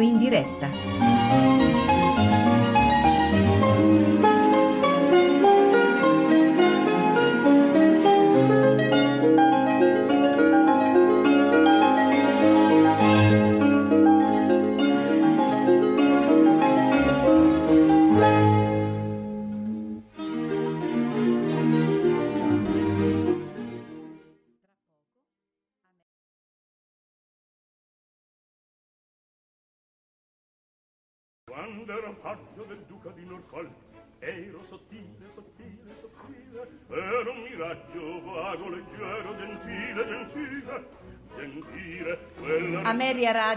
In diretta.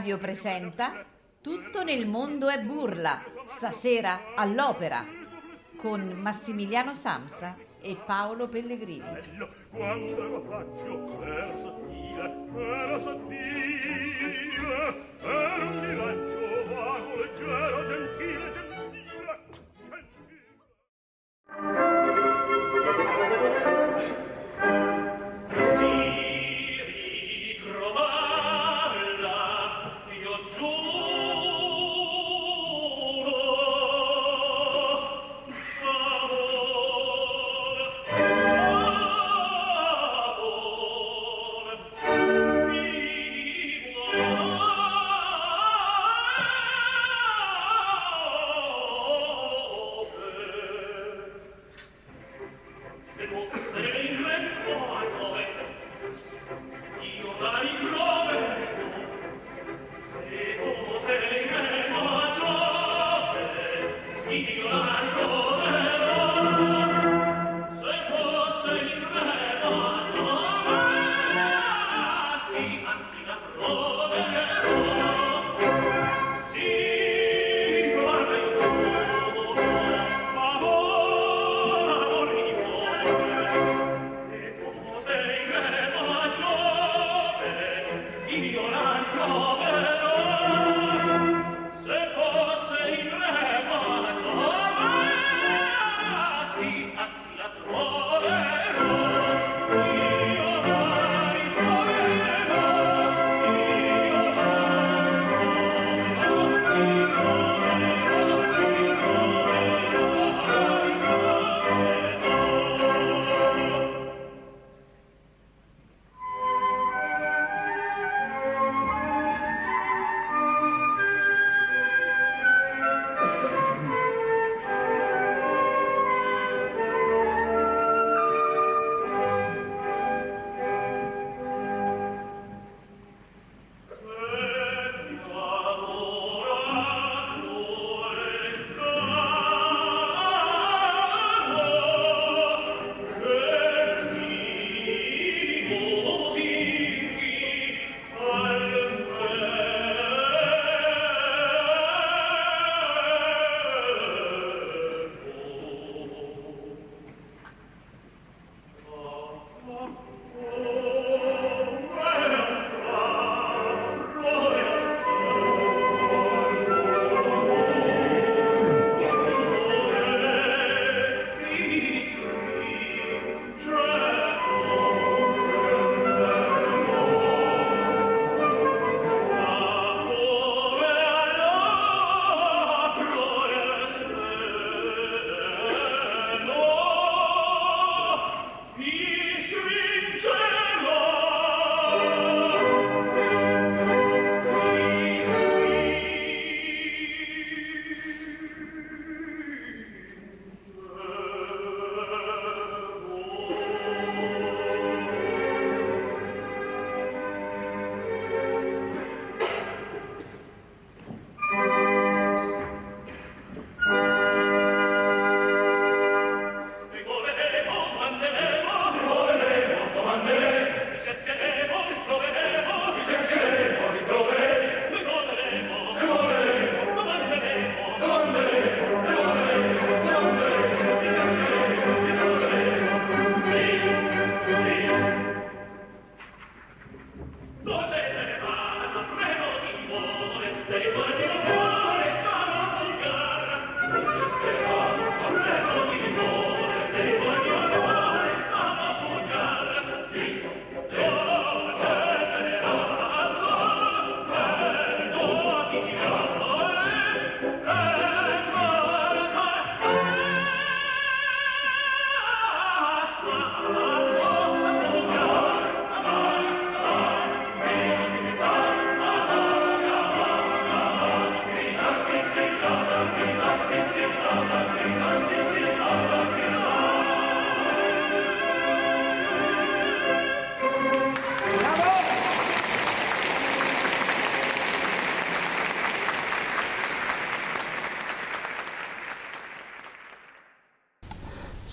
Radio presenta Tutto nel mondo è burla, stasera all'opera, con Massimiliano Samsa e Paolo Pellegrini. quando ero paggio ero sottile, ero sottile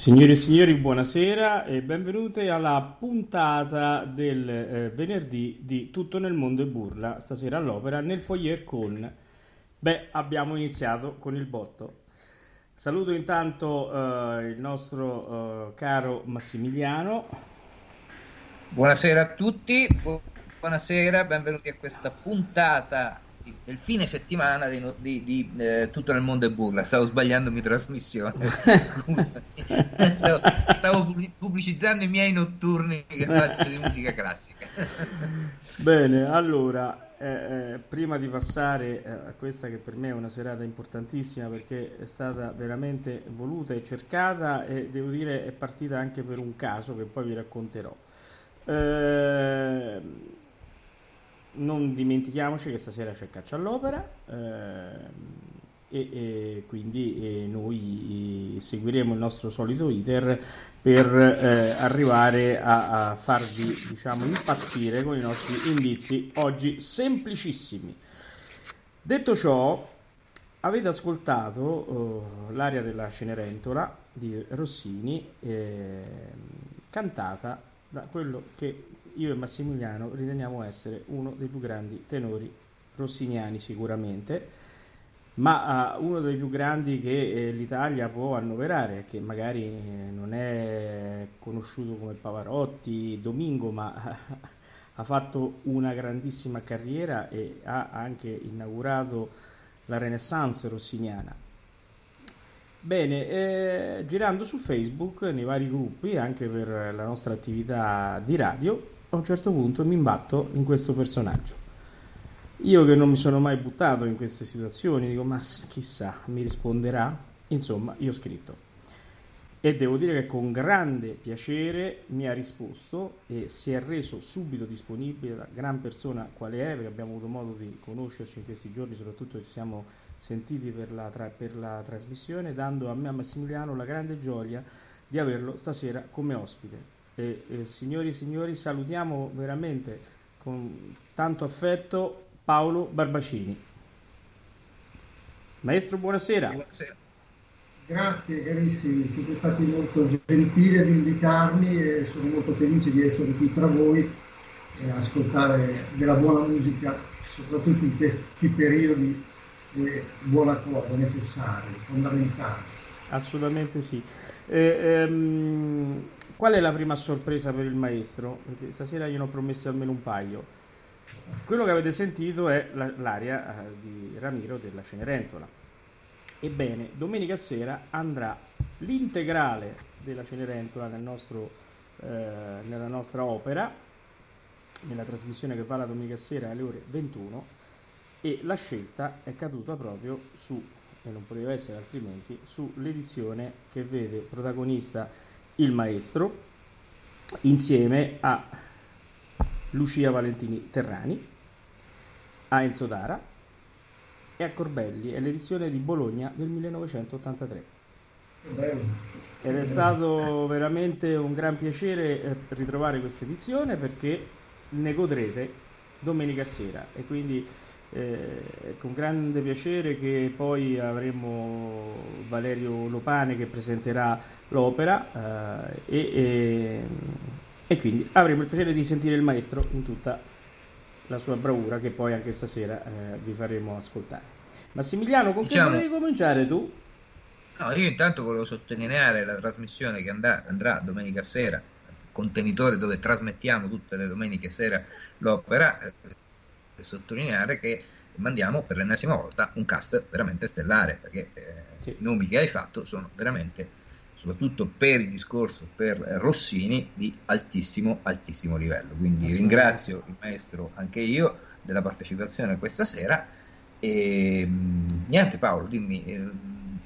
Signore e signori, buonasera e benvenute alla puntata del eh, venerdì di Tutto nel mondo e burla, stasera all'opera nel foyer con... Beh, abbiamo iniziato con il botto. Saluto intanto eh, il nostro eh, caro Massimiliano. Buonasera a tutti, buonasera, benvenuti a questa puntata del fine settimana di, di, di eh, Tutto nel mondo è burla. Stavo sbagliandomi trasmissione. stavo, stavo, pubblicizzando i miei notturni che faccio di musica classica. Bene, allora, eh, eh, prima di passare eh, a questa che per me è una serata importantissima perché è stata veramente voluta e cercata e devo dire è partita anche per un caso che poi vi racconterò. Eh, non dimentichiamoci che stasera c'è Caccia all'Opera eh, e, e, quindi e noi seguiremo il nostro solito iter per eh, arrivare a, a, farvi diciamo impazzire con i nostri indizi oggi semplicissimi. Detto ciò, avete ascoltato uh, l'aria della Cenerentola di Rossini eh, cantata da quello che io e Massimiliano riteniamo essere uno dei più grandi tenori rossiniani sicuramente, ma uh, uno dei più grandi che eh, l'Italia può annoverare, che magari eh, non è conosciuto come Pavarotti, Domingo, ma ha fatto una grandissima carriera e ha anche inaugurato la Renaissance rossiniana. Bene, eh, girando su Facebook nei vari gruppi, anche per la nostra attività di radio, a un certo punto mi imbatto in questo personaggio. Io che non mi sono mai buttato in queste situazioni, dico ma chissà, mi risponderà? Insomma, io ho scritto. E devo dire che con grande piacere mi ha risposto e si è reso subito disponibile, la gran persona quale è, perché abbiamo avuto modo di conoscerci in questi giorni, soprattutto ci siamo sentiti per la, tra- per la trasmissione, dando a me e a Massimiliano la grande gioia di averlo stasera come ospite. E, e, signori e signori, salutiamo veramente con tanto affetto Paolo Barbacini. Maestro, buonasera. buonasera. Grazie carissimi, siete stati molto gentili ad invitarmi e sono molto felice di essere qui tra voi e ascoltare della buona musica, soprattutto in questi periodi è buona cosa, necessaria, fondamentale. Assolutamente sì. Eh, ehm, Qual è la prima sorpresa per il maestro? Perché stasera gliene ho promessi almeno un paio. Quello che avete sentito è la, l'aria eh, di Ramiro della Cenerentola. Ebbene, domenica sera andrà l'integrale della Cenerentola nel nostro, eh, nella nostra opera, nella trasmissione che va la domenica sera alle ore 21 e la scelta è caduta proprio su, e non poteva essere altrimenti, sull'edizione che vede protagonista il maestro insieme a Lucia Valentini Terrani, a Enzo Dara e a Corbelli, è l'edizione di Bologna del 1983. Ed è stato veramente un gran piacere eh, ritrovare questa edizione perché ne godrete domenica sera e quindi eh, con grande piacere che poi avremo Valerio Lopane che presenterà l'opera eh, e, e, e, quindi avremo il piacere di sentire il maestro in tutta la sua bravura che poi anche stasera eh, vi faremo ascoltare. Massimiliano, con diciamo, che volevi cominciare tu? No, io intanto volevo sottolineare la trasmissione che andrà, andrà domenica sera contenitore dove trasmettiamo tutte le domeniche sera l'opera, eh, sottolineare che mandiamo per l'ennesima volta un cast veramente stellare, perché eh, sì. i nomi che hai fatto sono veramente, soprattutto per il discorso per Rossini, di altissimo, altissimo livello. Quindi ringrazio il maestro anche io della partecipazione questa sera e niente Paolo, dimmi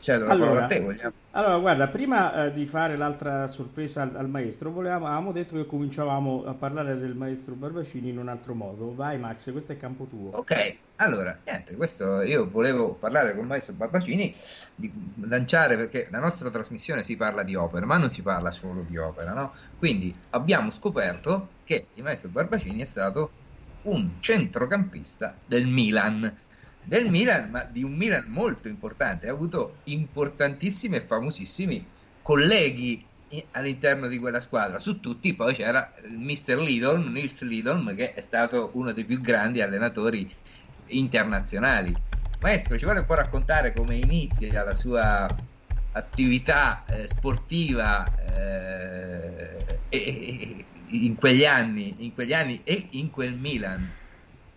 eh, cedo allora, a te. Vogliamo... Allora, guarda, prima eh, di fare l'altra sorpresa al, al maestro, volevamo, avevamo detto che cominciavamo a parlare del maestro Barbacini in un altro modo. Vai, Max, questo è campo tuo. Ok, allora, niente, questo io volevo parlare con il maestro Barbacini, di lanciare perché la nostra trasmissione si parla di opera, ma non si parla solo di opera, no? Quindi abbiamo scoperto che il maestro Barbacini è stato un centrocampista del Milan del Milan, ma di un Milan molto importante. Ha avuto importantissimi e famosissimi colleghi all'interno di quella squadra. Su tutti poi c'era il mister Lidolm, Nils Lidolm, che è stato uno dei più grandi allenatori internazionali. Maestro, ci vuole un po' raccontare come inizia la sua attività eh, sportiva eh, in quegli anni, in quegli anni e in quel Milan?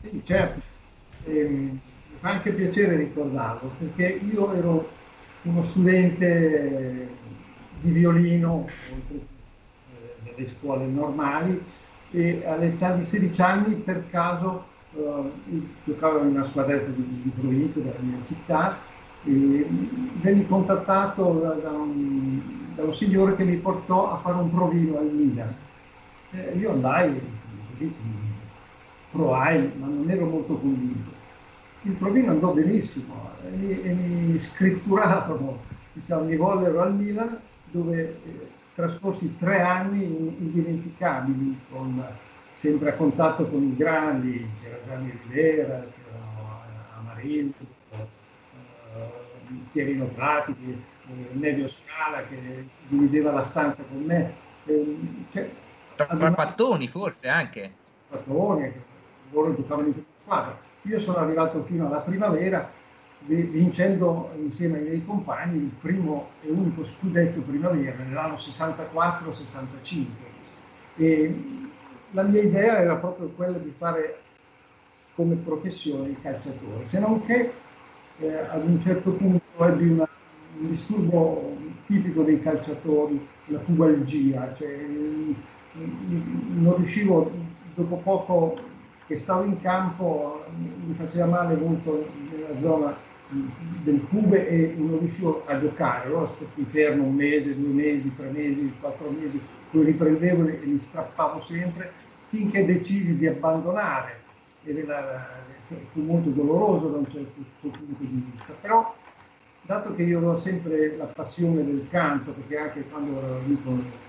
Sì, certo. Ehm fa anche piacere ricordarlo perché io ero uno studente di violino eh, nelle scuole normali e all'età di 16 anni per caso eh, giocavo in una squadretta di, di provincia della mia città e venni contattato da, da, un, da, un, signore che mi portò a fare un provino al Milan. Eh, io andai così, provai, ma non ero molto convinto il provino andò benissimo e mi, e mi scritturarono, diciamo, mi vollero al Milan dove eh, trascorsi tre anni indimenticabili, con, sempre a contatto con i grandi, c'era Gianni Rivera, c'era Amarillo, eh, Pierino Prati, eh, Nevio Scala che divideva la stanza con me. Eh, cioè, Tra Pattoni forse anche. Pattoni, loro giocavano in questa squadra io sono arrivato fino alla primavera vincendo insieme ai miei compagni il primo e unico scudetto primavera nell'anno 64-65 e la mia idea era proprio quella di fare come professione il calciatore, se non che eh, ad un certo punto ebbi una, un disturbo tipico dei calciatori, la pubalgia, cioè non riuscivo dopo poco che stavo in campo mi faceva male molto nella zona del cube e non riuscivo a giocare, allora stati fermo un mese, due mesi, tre mesi, quattro mesi, poi riprendevo e li strappavo sempre finché decisi di abbandonare. Ed cioè, fu molto doloroso da un certo punto di vista, però dato che io ho sempre la passione del canto, perché anche quando ero lì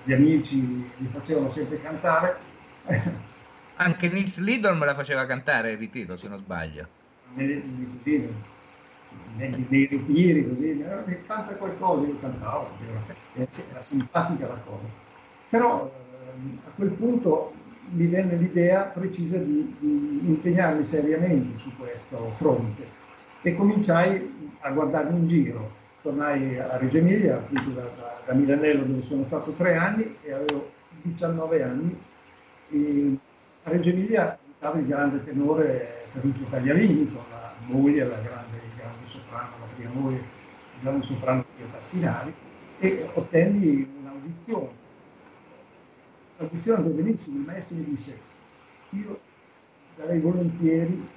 gli amici mi facevano sempre cantare, Anche Nils Lidl me la faceva cantare il ritiro, se non sbaglio. Nei, ritiri, così, canta qualcosa, io cantavo, era, era simpatica la cosa. Però ehm, a quel punto mi venne l'idea precisa di, di, impegnarmi seriamente su questo fronte e cominciai a guardarmi in giro. Tornai a Reggio Emilia, appunto da, da, da Milanello dove sono stato tre anni e avevo 19 anni. E a Reggio Emilia cantava il grande tenore Ferruccio Tagliavini con la moglie, la grande, il grande soprano, la prima moglie, il grande soprano Pio Tassinari e ottenni un'audizione. L'audizione andò benissimo, il maestro mi disse io darei volentieri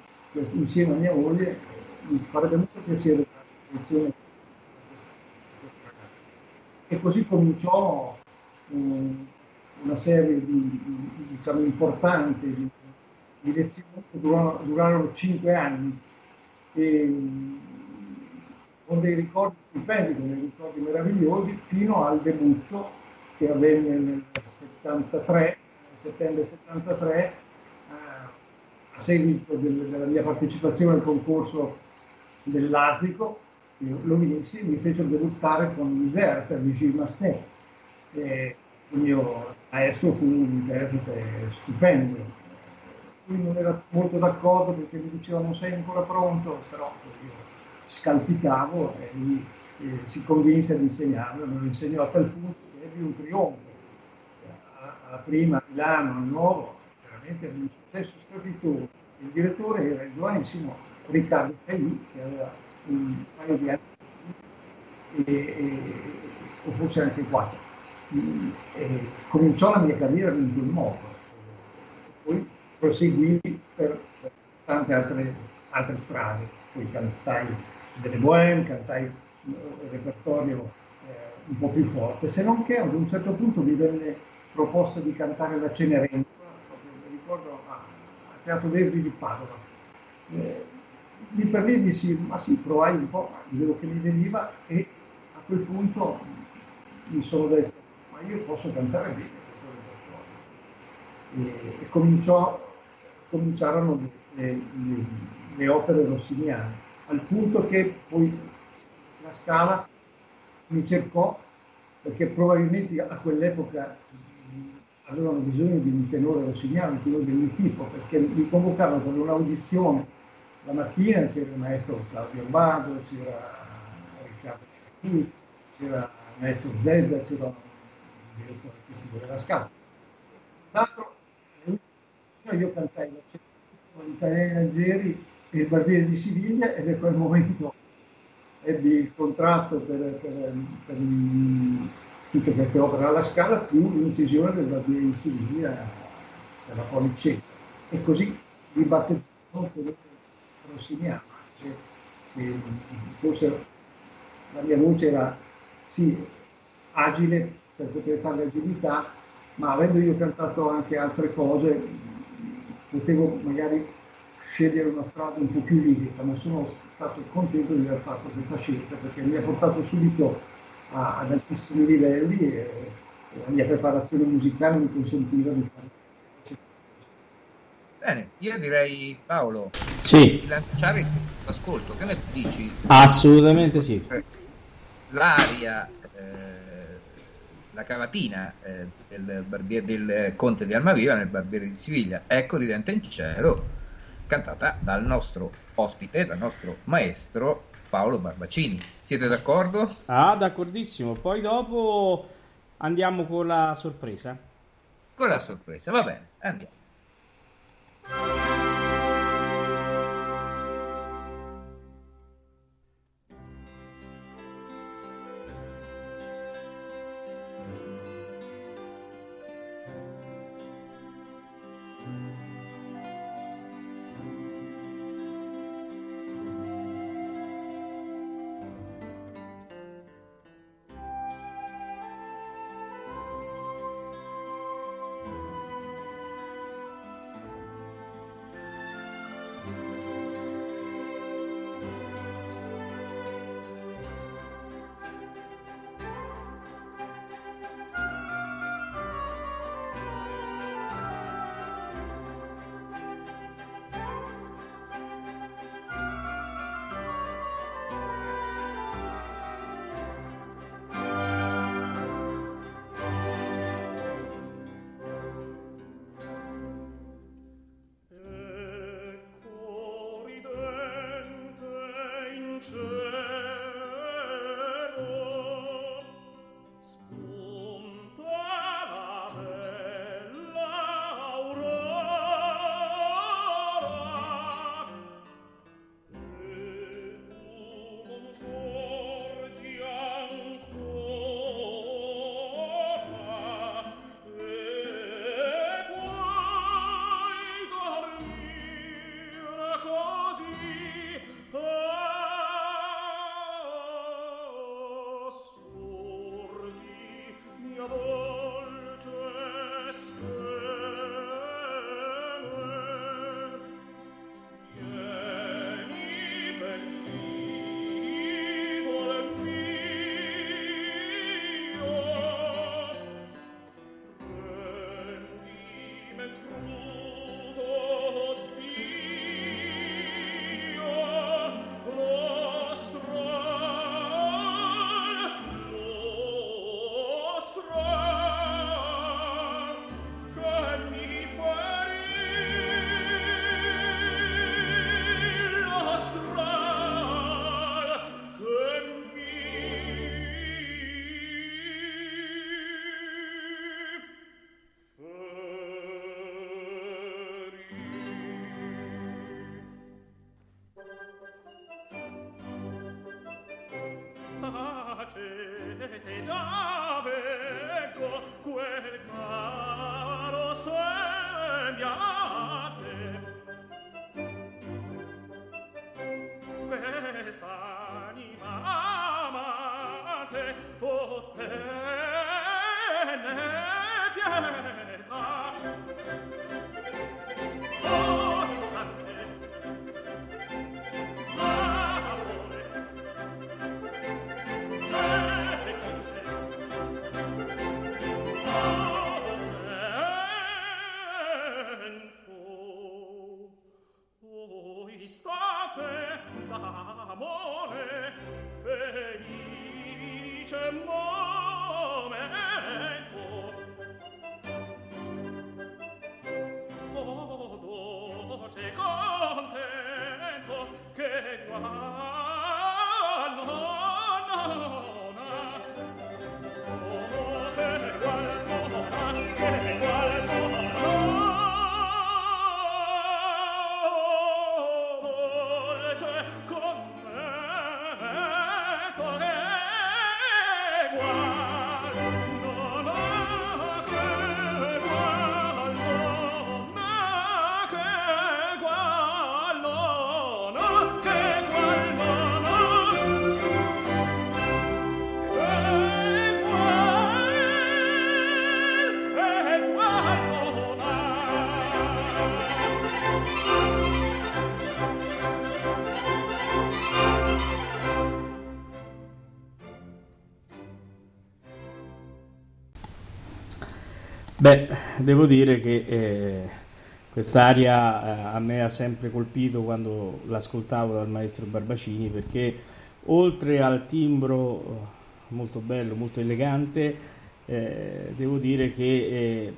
insieme a mia moglie, mi farebbe molto piacere l'audizione questo ragazzo. E così cominciò um, una serie di, di diciamo, importanti di, di, lezioni che durarono, cinque anni e, con dei ricordi stupendi, con dei ricordi meravigliosi, fino al debutto che avvenne nel 73, nel settembre 73, eh, a seguito del, della mia partecipazione al concorso dell'Asico, lo vinsi, mi fecero debuttare con il Werther di Gilles Mastet. Eh, il mio maestro fu un interprete stupendo. Lui non era molto d'accordo perché mi diceva non sei ancora pronto, però io scalpicavo e lui eh, si convinse ad insegnarlo, lo insegnò a tal punto che ebbi un trionfo. alla prima a Milano, a Nuovo, veramente un successo strepitoso. Il direttore era il giovanissimo Riccardo Cailly, che aveva un paio di anni, e, e, o forse anche quattro. E cominciò la mia carriera in quel modo, poi proseguì per, tante altre, altre strade, poi cantai delle bohème, cantai il repertorio eh, un po' più forte, se non che ad un certo punto mi venne proposta di cantare la Cenerentola, mi ricordo a, Teatro Verdi di Padova. Eh, lì per lì dissi, ma sì, provai un po', vedevo che mi veniva e a quel punto mi sono detto, ma io posso cantare bene questo repertorio. E, cominciò, cominciarono le, le, le, opere rossiniane al punto che poi la Scala mi cercò perché probabilmente a quell'epoca avevano bisogno di un tenore rossiniano, quello del mio tipo, perché mi convocavano per un'audizione la mattina, c'era il maestro Claudio Urbano, c'era Riccardo Sciacchi, c'era il maestro Zedda, c'era direttore artistico della Scala. Tanto io cantai la con l'Italiano Algeri il Barbiere di Siviglia ed è quel momento ebbi il contratto per, per, per tutte queste opere alla Scala più l'incisione del Barbiere di Siviglia della Policetta e così li battezzarono per Rossiniano se, se, forse la mia voce era sì agile per poter fare l'agilità ma avendo io cantato anche altre cose potevo magari scegliere una strada un po' più lirica, ma sono stato contento di aver fatto questa scelta perché mi ha portato subito a, ad altissimi livelli e, e, la mia preparazione musicale mi consentiva di fare. Bene, io direi Paolo sì. di lanciare il ascolto, che ne dici? Assolutamente sì. L'aria, eh, la cavatina eh, del, barbiere, del conte di Almaviva nel Barbiere di Siviglia, ecco ridente in cielo, cantata dal nostro ospite, dal nostro maestro Paolo Barbacini. Siete d'accordo? Ah, d'accordissimo. Poi dopo andiamo con la sorpresa. Con la sorpresa, va bene, andiamo. Beh, devo dire che eh, quest'aria eh, a me ha sempre colpito quando l'ascoltavo dal maestro Barbacini perché oltre al timbro eh, molto bello, molto elegante, eh, devo dire che eh,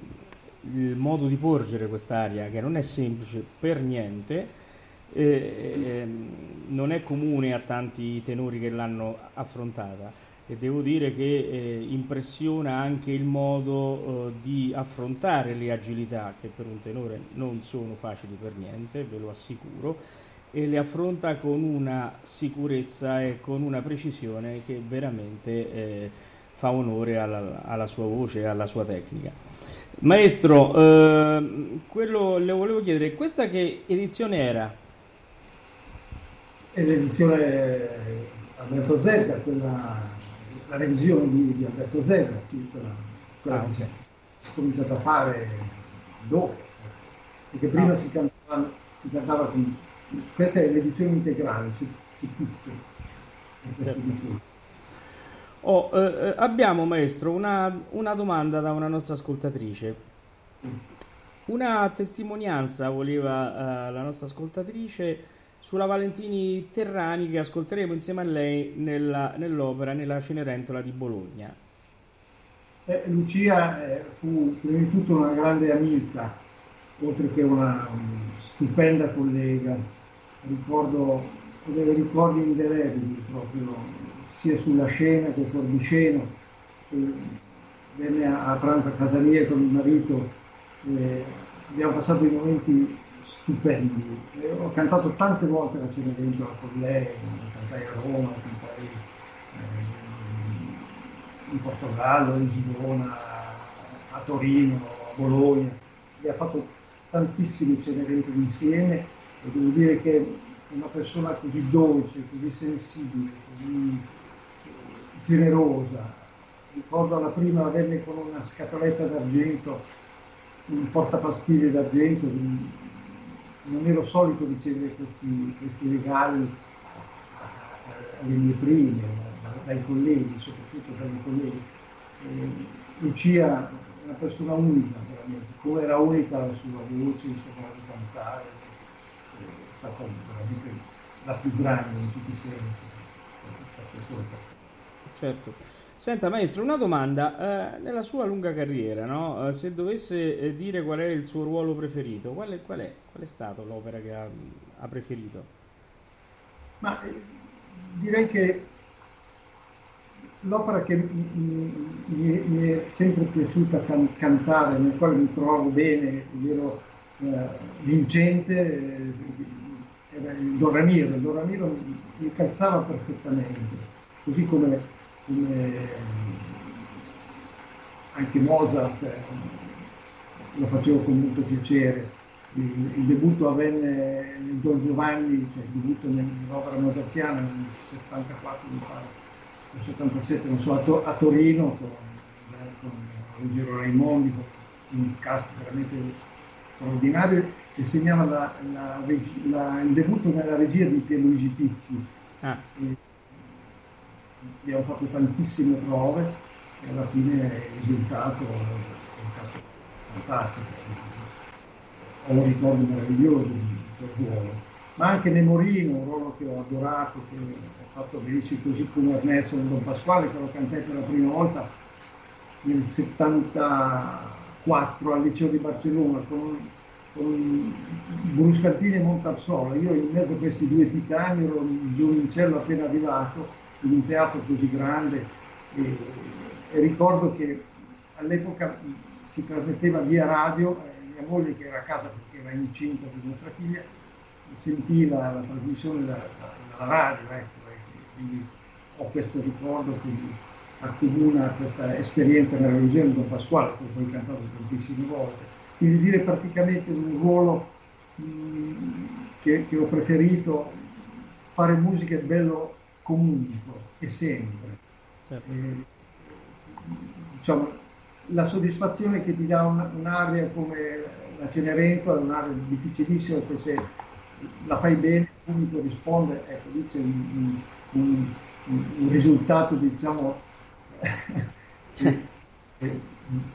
il modo di porgere quest'aria, che non è semplice per niente, eh, non è comune a tanti tenori che l'hanno affrontata e devo dire che eh, impressiona anche il modo eh, di affrontare le agilità che per un tenore non sono facili per niente, ve lo assicuro, e le affronta con una sicurezza e con una precisione che veramente eh, fa onore alla, alla, sua voce e alla sua tecnica. Maestro, eh, quello le volevo chiedere, questa che edizione era? È l'edizione Alberto Zedda, quella la revisione di, di Alberto Zerra, sì, quella, quella ah, che si è cominciata a fare dopo, perché prima ah. si, cantava, si cantava con... Questa è l'edizione integrale, c'è, c'è tutto in questa certo. edizione. Oh, eh, eh, abbiamo maestro una, una, domanda da una nostra ascoltatrice. Una testimonianza voleva eh, la nostra ascoltatrice sulla Valentini Terrani che ascolteremo insieme a lei nella, nell'opera Nella Cenerentola di Bologna. Eh, Lucia eh, fu prima di tutto una grande amica, oltre che una um, stupenda collega. Ricordo dei ricordi indelebili proprio, sia sulla scena che fuori di scena. Eh, venne a, a pranzo a casa mia con il marito, eh, abbiamo passato dei momenti stupendi. Ho cantato tante volte la Cenerentola con lei, cantai a Roma, cantai eh, in Portogallo, in Lisbona, a Torino, a Bologna. Ha fatto tantissime Cenerentole insieme e devo dire che una persona così dolce, così sensibile, così generosa. Ricordo la prima venne con una scatoletta d'argento, un portapastiglie d'argento, non ero solito ricevere questi, questi regali alle mie prime, dai colleghi, soprattutto dai miei colleghi. Eh, Lucia è una persona unica veramente, come era unica la sua voce, il suo modo di cantare, è stata veramente la più grande in tutti i sensi per questo Certo. Senta maestro, una domanda, eh, nella sua lunga carriera, no? eh, se dovesse eh, dire qual è il suo ruolo preferito, qual è, qual è, qual è stato l'opera che ha, ha preferito? Ma eh, direi che l'opera che mi, mi, mi è sempre piaciuta can, cantare, nel quale mi trovo bene, ero vincente, era il Do Ramiro, il Do Ramiro mi calzava perfettamente, così come come anche Mozart eh, lo facevo con molto piacere. Il, il debutto avvenne nel Don Giovanni, cioè il debutto nell'opera mozartiana nel 74, mi pare, nel 77, non so, a, to, a Torino con, con Ruggero Raimondi, con un cast veramente straordinario che segnava la, la, la, il debutto nella regia di Pierluigi Pizzi. Ah. Abbiamo fatto tantissime prove e alla fine il risultato è stato fantastico. Ho un ricordo meraviglioso di quel ruolo. Ma anche Nemorino, un ruolo che ho adorato, che ho fatto benissimo, così come Ernesto e Don Pasquale, che lo cantai per la prima volta nel 74 al liceo di Barcellona con, con Bruscantini e Montarsolo. Io in mezzo a questi due titani ero un giovincello appena arrivato in un teatro così grande e, e ricordo che all'epoca si trasmetteva via radio, eh, mia moglie che era a casa perché era incinta di nostra figlia, sentiva la trasmissione dalla, radio, ecco, quindi ho questo ricordo che mi accomuna questa esperienza meravigliosa di Don Pasquale, che ho poi cantato tantissime volte. Quindi dire praticamente un ruolo mh, mm, che, che, ho preferito, fare musica è bello comunque e sempre. Certo. E, diciamo, la soddisfazione che ti dà un, un'area come la Cenerentola è un'area difficilissima perché se la fai bene il pubblico risponde, ecco lì c'è un, un, un risultato diciamo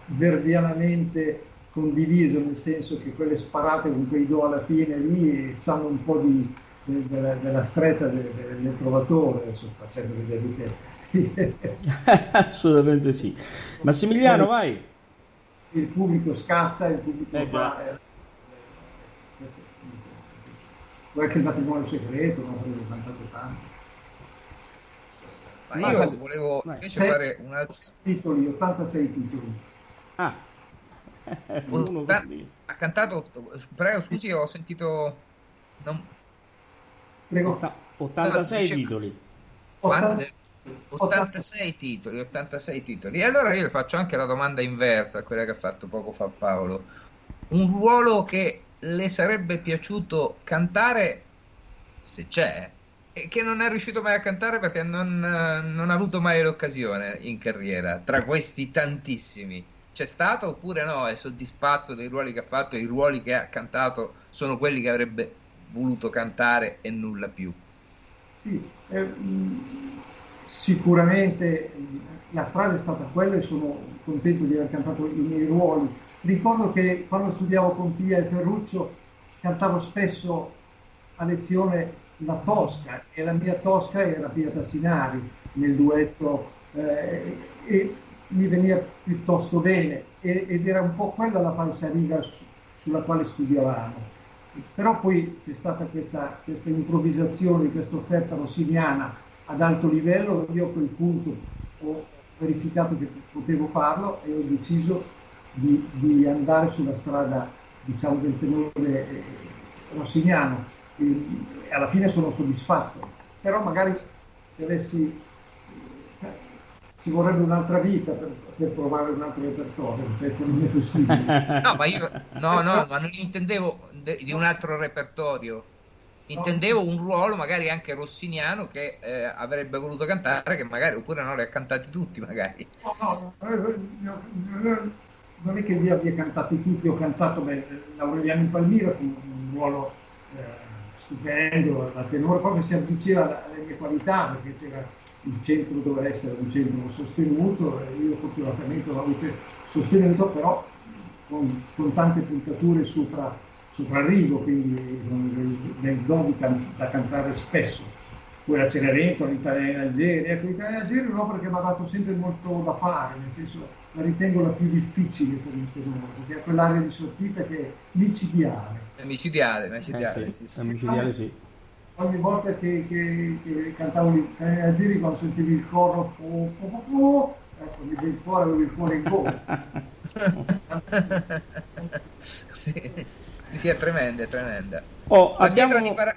verdianamente condiviso nel senso che quelle sparate con quei do alla fine lì sanno un po' di, de, de, della stretta del, del trovatore adesso facendo vedere che Assolutamente sì. Massimiliano, vai. Il pubblico scatta, il pubblico eh. Eh, Vuoi che il matrimonio segreto, non avevo cantato tanto. Ma io Ma volevo invece sei, fare un altro... Titoli, 86 titoli. Ah. ha cantato, prego scusi, ho sentito... Non... Prego. 86 no, titoli. 80... 86 titoli, 86 titoli. E allora io faccio anche la domanda inversa a quella che ha fatto poco fa Paolo. Un ruolo che le sarebbe piaciuto cantare, se c'è, e che non è riuscito mai a cantare perché non, non ha avuto mai l'occasione in carriera, tra questi tantissimi. C'è stato oppure no? È soddisfatto dei ruoli che ha fatto? I ruoli che ha cantato sono quelli che avrebbe voluto cantare e nulla più? Sì, eh, sicuramente la strada è stata quella e sono contento di aver cantato i miei ruoli. Ricordo che quando studiavo con Pia e Ferruccio cantavo spesso a lezione la Tosca e la mia Tosca era Pia Tassinari nel duetto eh, e mi veniva piuttosto bene ed era un po' quella la falsariga su, sulla quale studiavamo. Però poi c'è stata questa, questa improvvisazione, questa offerta rossiniana ad alto livello, io a quel punto ho verificato che potevo farlo e ho deciso di, di andare sulla strada diciamo, del tenore eh, rossiniano. E, alla fine sono soddisfatto, però magari se avessi ci vorrebbe un'altra vita per, per, provare un altro repertorio, questo non è possibile. no, ma io no, no, ma non intendevo di un altro repertorio intendevo un ruolo magari anche rossiniano che eh, avrebbe voluto cantare che magari oppure non li ha cantati tutti magari no, no, non è che li abbia cantati tutti ho cantato beh, Laureliano in Palmira fu un ruolo eh, stupendo la tenore proprio si avvicina alle mie qualità perché c'era il centro doveva essere un centro sostenuto e io fortunatamente l'ho avuto sostenuto però con, con tante puntature sopra soprarrivo, quindi del do da cantare spesso. Poi la Cenerentola, l'Italia in Algeria. Ecco, l'Italia in Algeria è un'opera che mi ha dato sempre molto da fare, nel senso la ritengo la più difficile per il tenore, perché ha quell'area di sortita che è micidiale. È micidiale, micidiale, eh sì, sì, sì. micidiale sì. Ogni volta che, che, che cantavo l'Italia in Algeria, quando sentivi il coro, po, po, po, po, ecco, mi il cuore, avevo il cuore in gola. sì. Sì, sì, è tremenda, è tremenda. Oh, abbiamo... Para...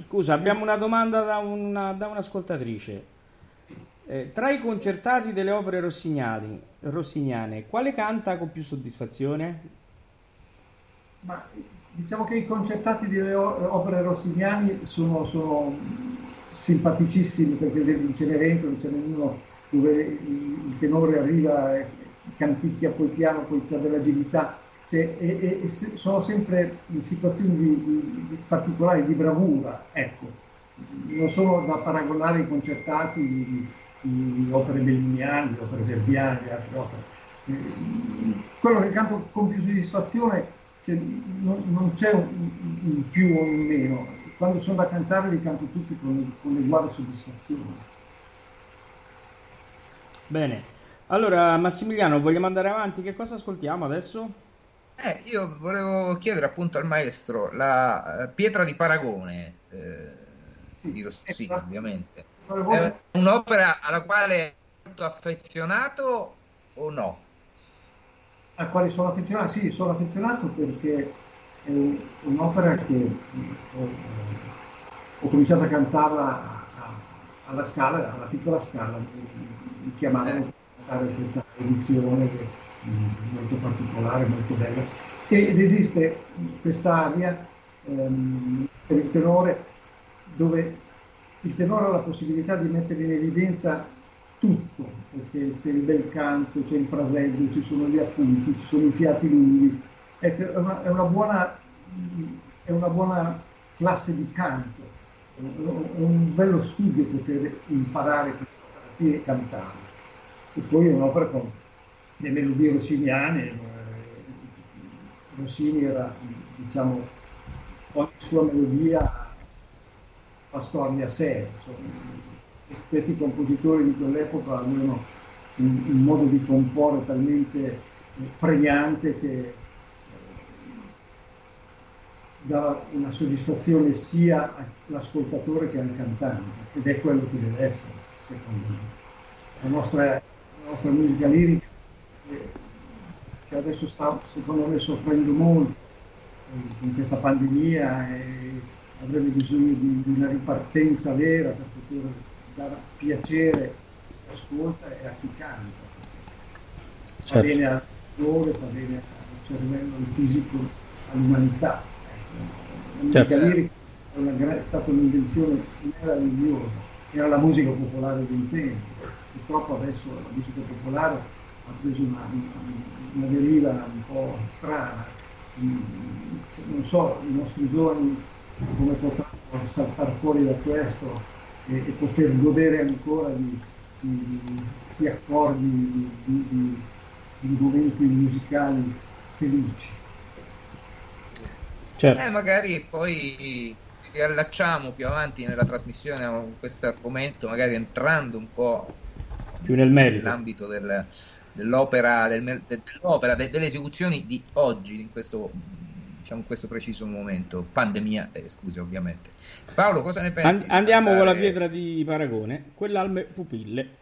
Scusa, abbiamo una domanda da, una, da un'ascoltatrice. Eh, tra i concertati delle opere rossiniane, quale canta con più soddisfazione? Ma, diciamo che i concertati delle opere rossiniane sono, sono simpaticissimi, perché per esempio in Cenerentola ce n'è uno dove il tenore arriva canticchia poi piano, poi c'è dell'agilità, cioè, e, e, sono sempre in situazioni di, di, di particolari, di bravura, ecco. Non sono da paragonare i concertati di, di opere belliniane, opere verdiane, di altre opere. Eh, quello che canto con più soddisfazione cioè, non, non, c'è un, in più o in meno, quando sono da cantare li canto tutti con, con uguale soddisfazione. Bene, allora Massimiliano, vogliamo andare avanti? Che cosa ascoltiamo adesso? Eh, io volevo chiedere appunto al maestro la uh, Pietra di Paragone, eh, sì, di Rossini ovviamente. È un'opera alla quale è molto affezionato o no? A quale sono affezionato? Sì, sono affezionato perché è un'opera che ho, ho cominciato a cantarla alla scala, alla piccola scala, mi chiamavano eh. a fare questa edizione che, molto particolare, molto bella. Ed esiste quest'area ehm, per il tenore dove il tenore ha la possibilità di mettere in evidenza tutto, perché c'è il bel canto, c'è il fraseggio, ci sono gli appunti, ci sono i fiati lunghi. Ecco, è una, è una, buona, è una buona classe di canto, è un bello studio poter imparare questa e cantare. E poi è un'opera con le melodie rossiniane, eh, Rossini era, diciamo, ogni sua melodia la storia a sé. Questi compositori di quell'epoca avevano un, un, modo di comporre talmente eh, pregnante che eh, dava una soddisfazione sia all'ascoltatore che al cantante ed è quello che deve essere, secondo me. La nostra, la nostra musica lirica eh, che adesso sta secondo me soffrendo molto in questa pandemia e avrebbe bisogno di, di, una ripartenza vera per poter dare piacere a chi ascolta e a chi canta. Certo. Fa bene al cuore, fa bene al cervello, al fisico, all'umanità. La musica certo. lirica è, stata un'invenzione meravigliosa, era la musica popolare di un tempo. Purtroppo adesso la musica popolare ha preso una, una deriva un po' strana. Non so, i nostri giovani come potremmo saltare fuori da questo e, e poter godere ancora di, di, di accordi, di, di, momenti musicali felici. Certo. Eh, magari poi riallacciamo più avanti nella trasmissione a questo argomento, magari entrando un po' più nel merito nell'ambito del, dell'opera, del, dell'opera delle esecuzioni di oggi in questo diciamo, in questo preciso momento, pandemia esclusa ovviamente. Paolo, cosa ne pensi? And- andiamo andare... con la pietra di paragone, quell'alme pupille.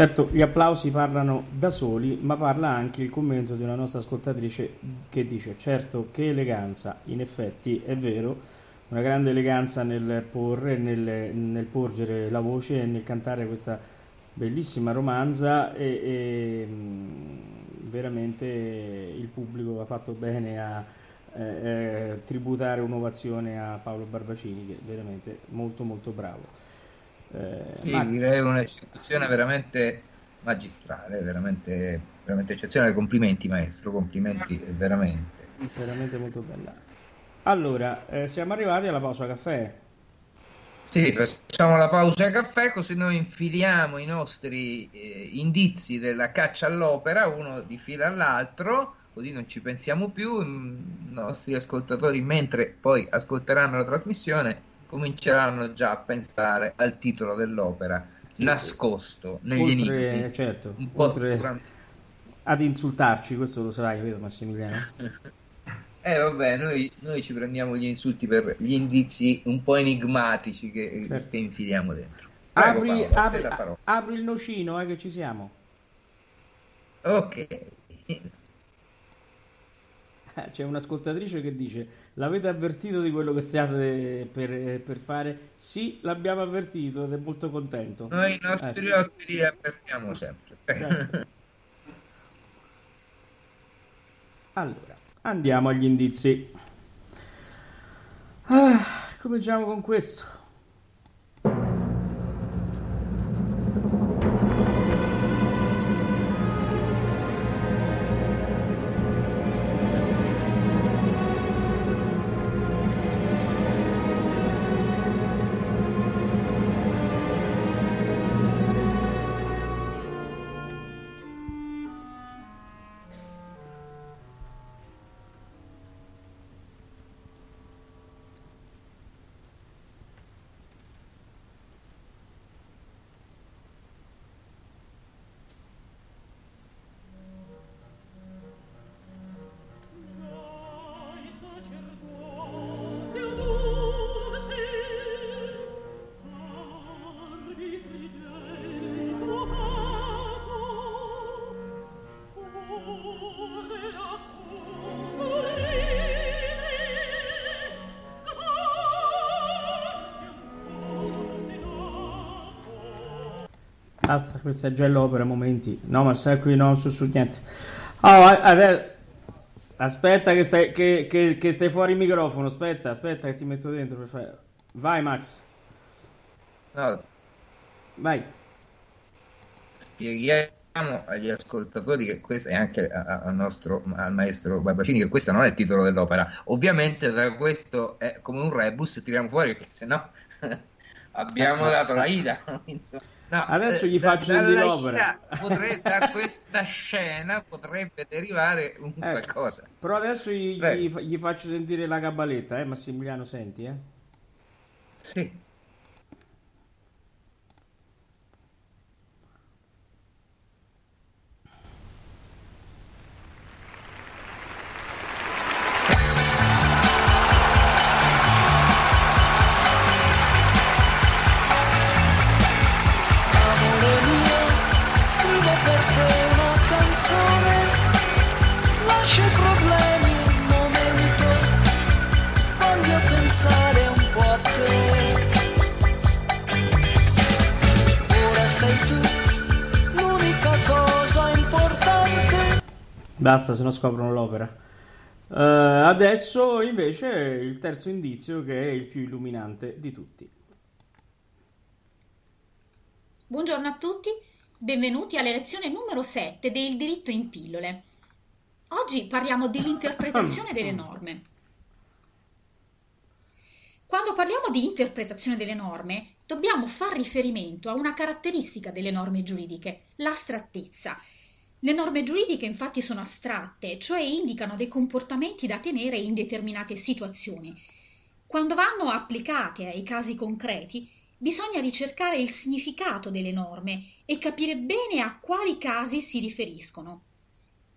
Certo, gli applausi parlano da soli, ma parla anche il commento di una nostra ascoltatrice che dice: Certo, che eleganza, in effetti è vero, una grande eleganza nel porre, nel, nel porgere la voce e nel cantare questa bellissima romanza e, e veramente il pubblico ha fatto bene a eh, eh, tributare un'ovazione a Paolo Barbacini che è veramente molto molto bravo. Eh, sì, ma... direi un'esecuzione veramente magistrale, veramente, veramente eccezionale. Complimenti, maestro, complimenti veramente. Veramente molto bella. Allora, eh, siamo arrivati alla pausa caffè. Sì, facciamo la pausa caffè così noi infiliamo i nostri eh, indizi della caccia all'opera uno di fila all'altro, così non ci pensiamo più. I nostri ascoltatori, mentre poi ascolteranno la trasmissione, cominceranno già a pensare al titolo dell'opera sì, nascosto negli oltre, enigmi. Certo, un po' oltre ad insultarci, questo lo sai, vero Massimiliano? eh vabbè, noi, noi, ci prendiamo gli insulti per gli indizi un po' enigmatici che, certo. che infiliamo dentro. Prego, apri, Paolo, apri, apri il nocino, eh, che ci siamo. Ok. Eh, c'è un'ascoltatrice che dice: L'avete avvertito di quello che stiate per, per fare? Sì, l'abbiamo avvertito ed è molto contento. Noi i nostri eh. ospiti li avvertiamo sempre. Certo. allora, andiamo agli indizi. Ah, cominciamo con questo. Basta, questa è già l'opera, momenti. No, ma sai qui non so su niente. Oh, adesso... Aspetta che stai, che, che, che stai fuori il microfono, aspetta, aspetta che ti metto dentro per fare... Vai Max. No. Vai. Spieghiamo agli ascoltatori che questo è anche al nostro al maestro Barbacini che questo non è il titolo dell'opera. Ovviamente da questo è come un rebus tiriamo fuori perché se no abbiamo dato la ida. No, Adesso gli faccio da, sentire l'opera. Potrebbe, da questa scena potrebbe derivare un ecco, qualcosa. Però adesso gli, gli, gli, faccio sentire la cabaletta, eh, Massimiliano, senti, eh? Sì. Basta, se no scoprono l'opera. Uh, adesso invece il terzo indizio che è il più illuminante di tutti. Buongiorno a tutti, benvenuti alla lezione numero 7 del diritto in pillole. Oggi parliamo dell'interpretazione delle norme. Quando parliamo di interpretazione delle norme, dobbiamo far riferimento a una caratteristica delle norme giuridiche, l'astrattezza. Le norme giuridiche infatti sono astratte, cioè indicano dei comportamenti da tenere in determinate situazioni. Quando vanno applicate ai casi concreti, bisogna ricercare il significato delle norme e capire bene a quali casi si riferiscono.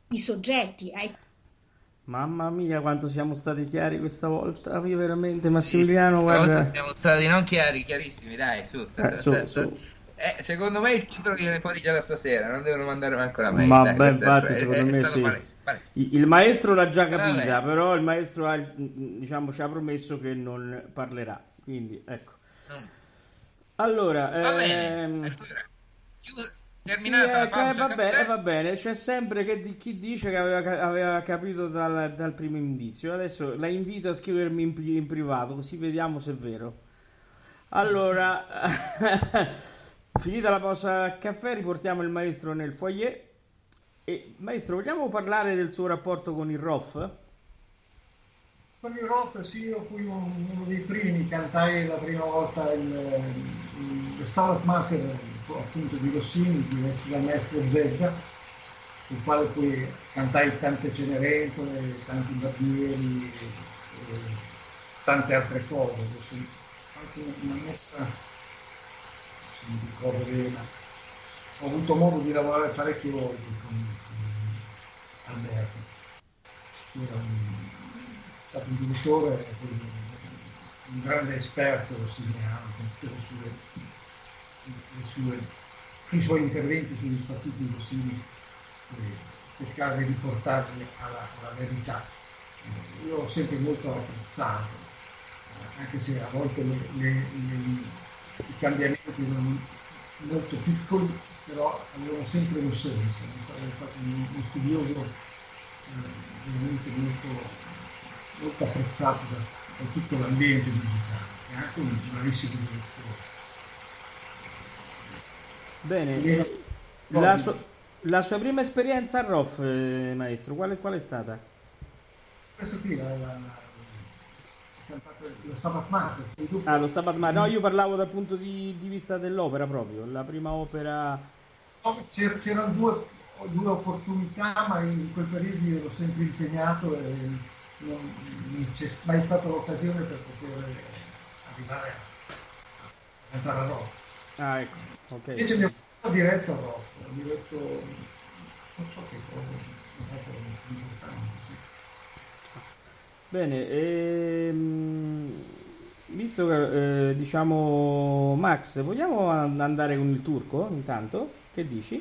I soggetti ai Mamma mia, quanto siamo stati chiari questa volta. Io veramente, Massimiliano, sì, guarda. Siamo stati non chiari, chiarissimi, dai, su. Eh, su, su, su. Eh, secondo me il titolo viene fuori già da stasera, non devono mandare manco la mail. Ma beh, infatti, è, secondo è, me è sì. palese, palese. Il maestro l'ha già capita, Vabbè. però il maestro ha, diciamo, ci ha promesso che non parlerà. Quindi, ecco. Mm. Allora, Va ehm, eh, chiuso- Sì, terminata la eh, pausa va, bene, va bene, c'è sempre che di- chi dice che aveva, aveva capito dal, dal primo indizio. Adesso la invito a scrivermi in, in privato, così vediamo se è vero. Allora, finita la pausa caffè, riportiamo il maestro nel foyer. E, maestro, vogliamo parlare del suo rapporto con il ROF? Con il rock sì, io fui un- uno dei primi, cantai la prima volta il, il, Stabat Mater appunto di Rossini, diretto dal maestro Zebra, il quale poi cantai tante Cenerentole, tanti Barbieri e, tante altre cose. Anche una messa, mi ricordo bene, ho avuto modo di lavorare parecchie volte con, con Alberto, era un, stato un direttore, un, grande esperto rossiniano, con tutte sue, le sue, i suoi interventi sugli statuti rossini, eh, cercare di riportarli alla, alla verità. Eh, Io ho sempre molto apprezzato, anche se a volte le- le- le- i cambiamenti erano molto piccoli, però avevano sempre un senso. È stato infatti uno studioso eh, veramente molto, molto apprezzato da, da tutto l'ambiente musicale e anche un bravissimo direttore. Bene, Quindi- la, sua, la sua prima esperienza al ROF, eh, maestro, qual è, qual è stata? Questo qui la, la, lo Stabat Mater, Ah, lo Stabat Mater. No, io parlavo dal punto di, di vista dell'opera proprio, la prima opera... c'er- c'erano due, due opportunità, ma in quel periodo io ero sempre impegnato e non, non c'è mai stata l'occasione per poter arrivare a, a cantare a rock. Ah, ecco, ok. Invece mi ho diretto a rock, ho diretto non so che cosa, non proprio importante. sì. Bene, ehm, visto che eh, diciamo Max, vogliamo an- andare con il turco intanto? Che dici?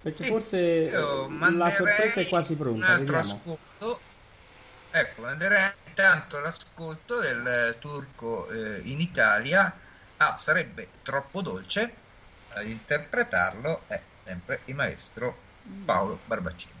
Perché Sì, forse eh, la sorpresa è quasi un pronta, altro vediamo. ascolto. Ecco, manderei intanto l'ascolto del eh, turco eh, in Italia. Ah, sarebbe troppo dolce. Ad interpretarlo è sempre il maestro Paolo Barbaccini.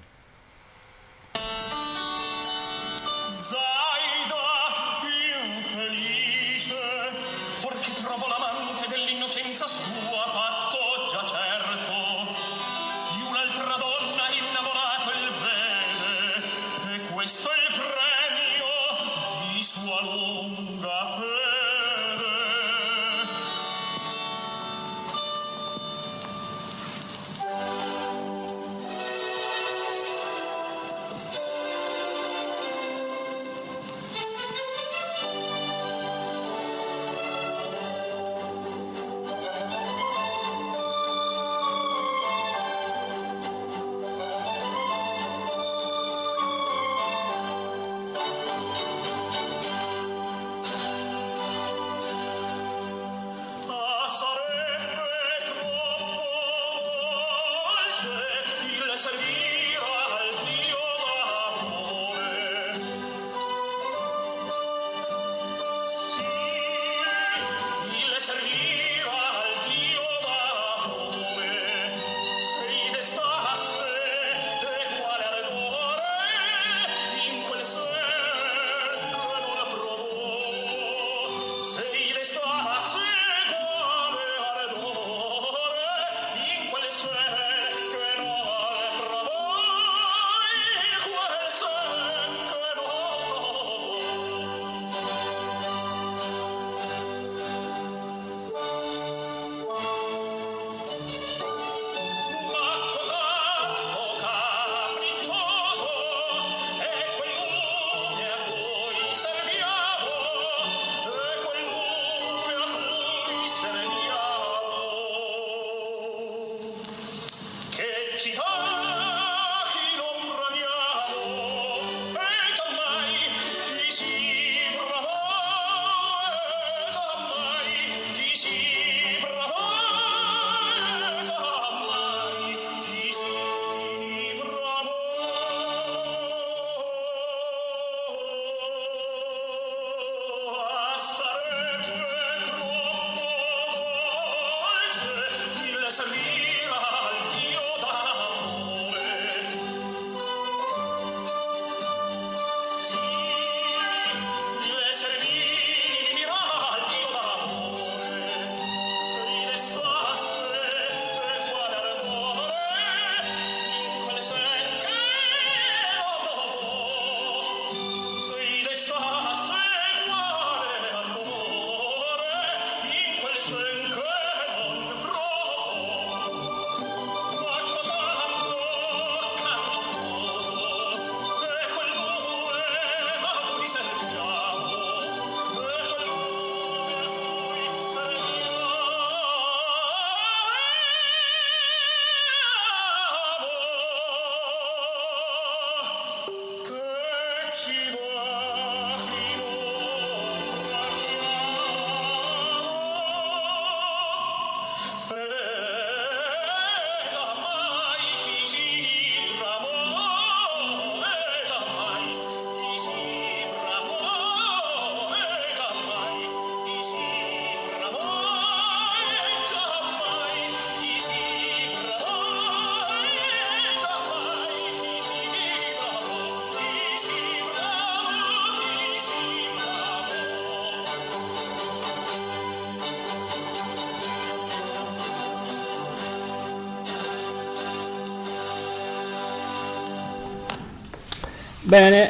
Bene,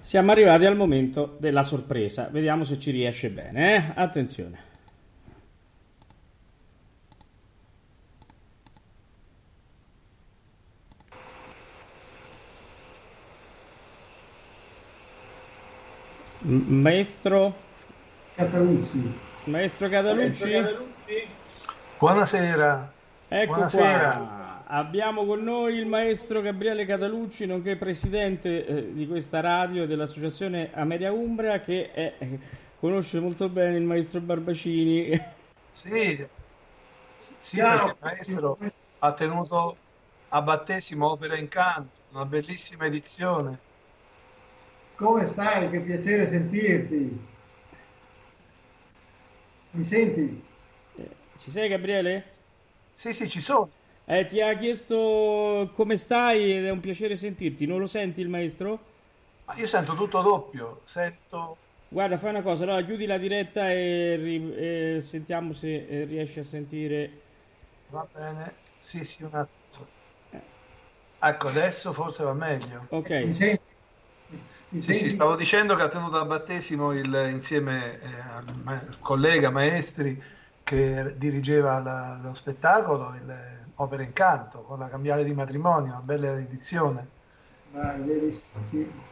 siamo arrivati al momento della sorpresa. Vediamo se ci riesce bene. Eh? Attenzione. Maestro Cataluzzi. Maestro Catalucci? Buonasera. Ecco Buonasera. qua, abbiamo con noi il maestro Gabriele Catalucci, nonché presidente eh, di questa radio e dell'associazione Ameria Umbria, che è- eh, conosce molto bene il maestro Barbacini. Sì, sì, sì, il maestro ha tenuto a battesimo Opera in Canto, una bellissima edizione. Come stai? Che piacere sentirti. Mi senti? Ci sei Gabriele? Sì, sì, ci sono. Eh, ti ha chiesto come stai ed è un piacere sentirti. Non lo senti il maestro? Ma io sento tutto doppio, sento... Guarda, fai una cosa, allora chiudi la diretta e, ri- e sentiamo se eh, riesci a sentire. Va bene? Sì, sì, un attimo. Ecco, adesso forse va meglio. Mi Ok, senti? Mi Sì, sì, senti? stavo dicendo che ha tenuto a battesimo il- insieme eh, al ma- collega Maestri che dirigeva la- lo spettacolo, il Opera in Canto, con la cambiale di matrimonio, una bella edizione, Ma ieri, sì.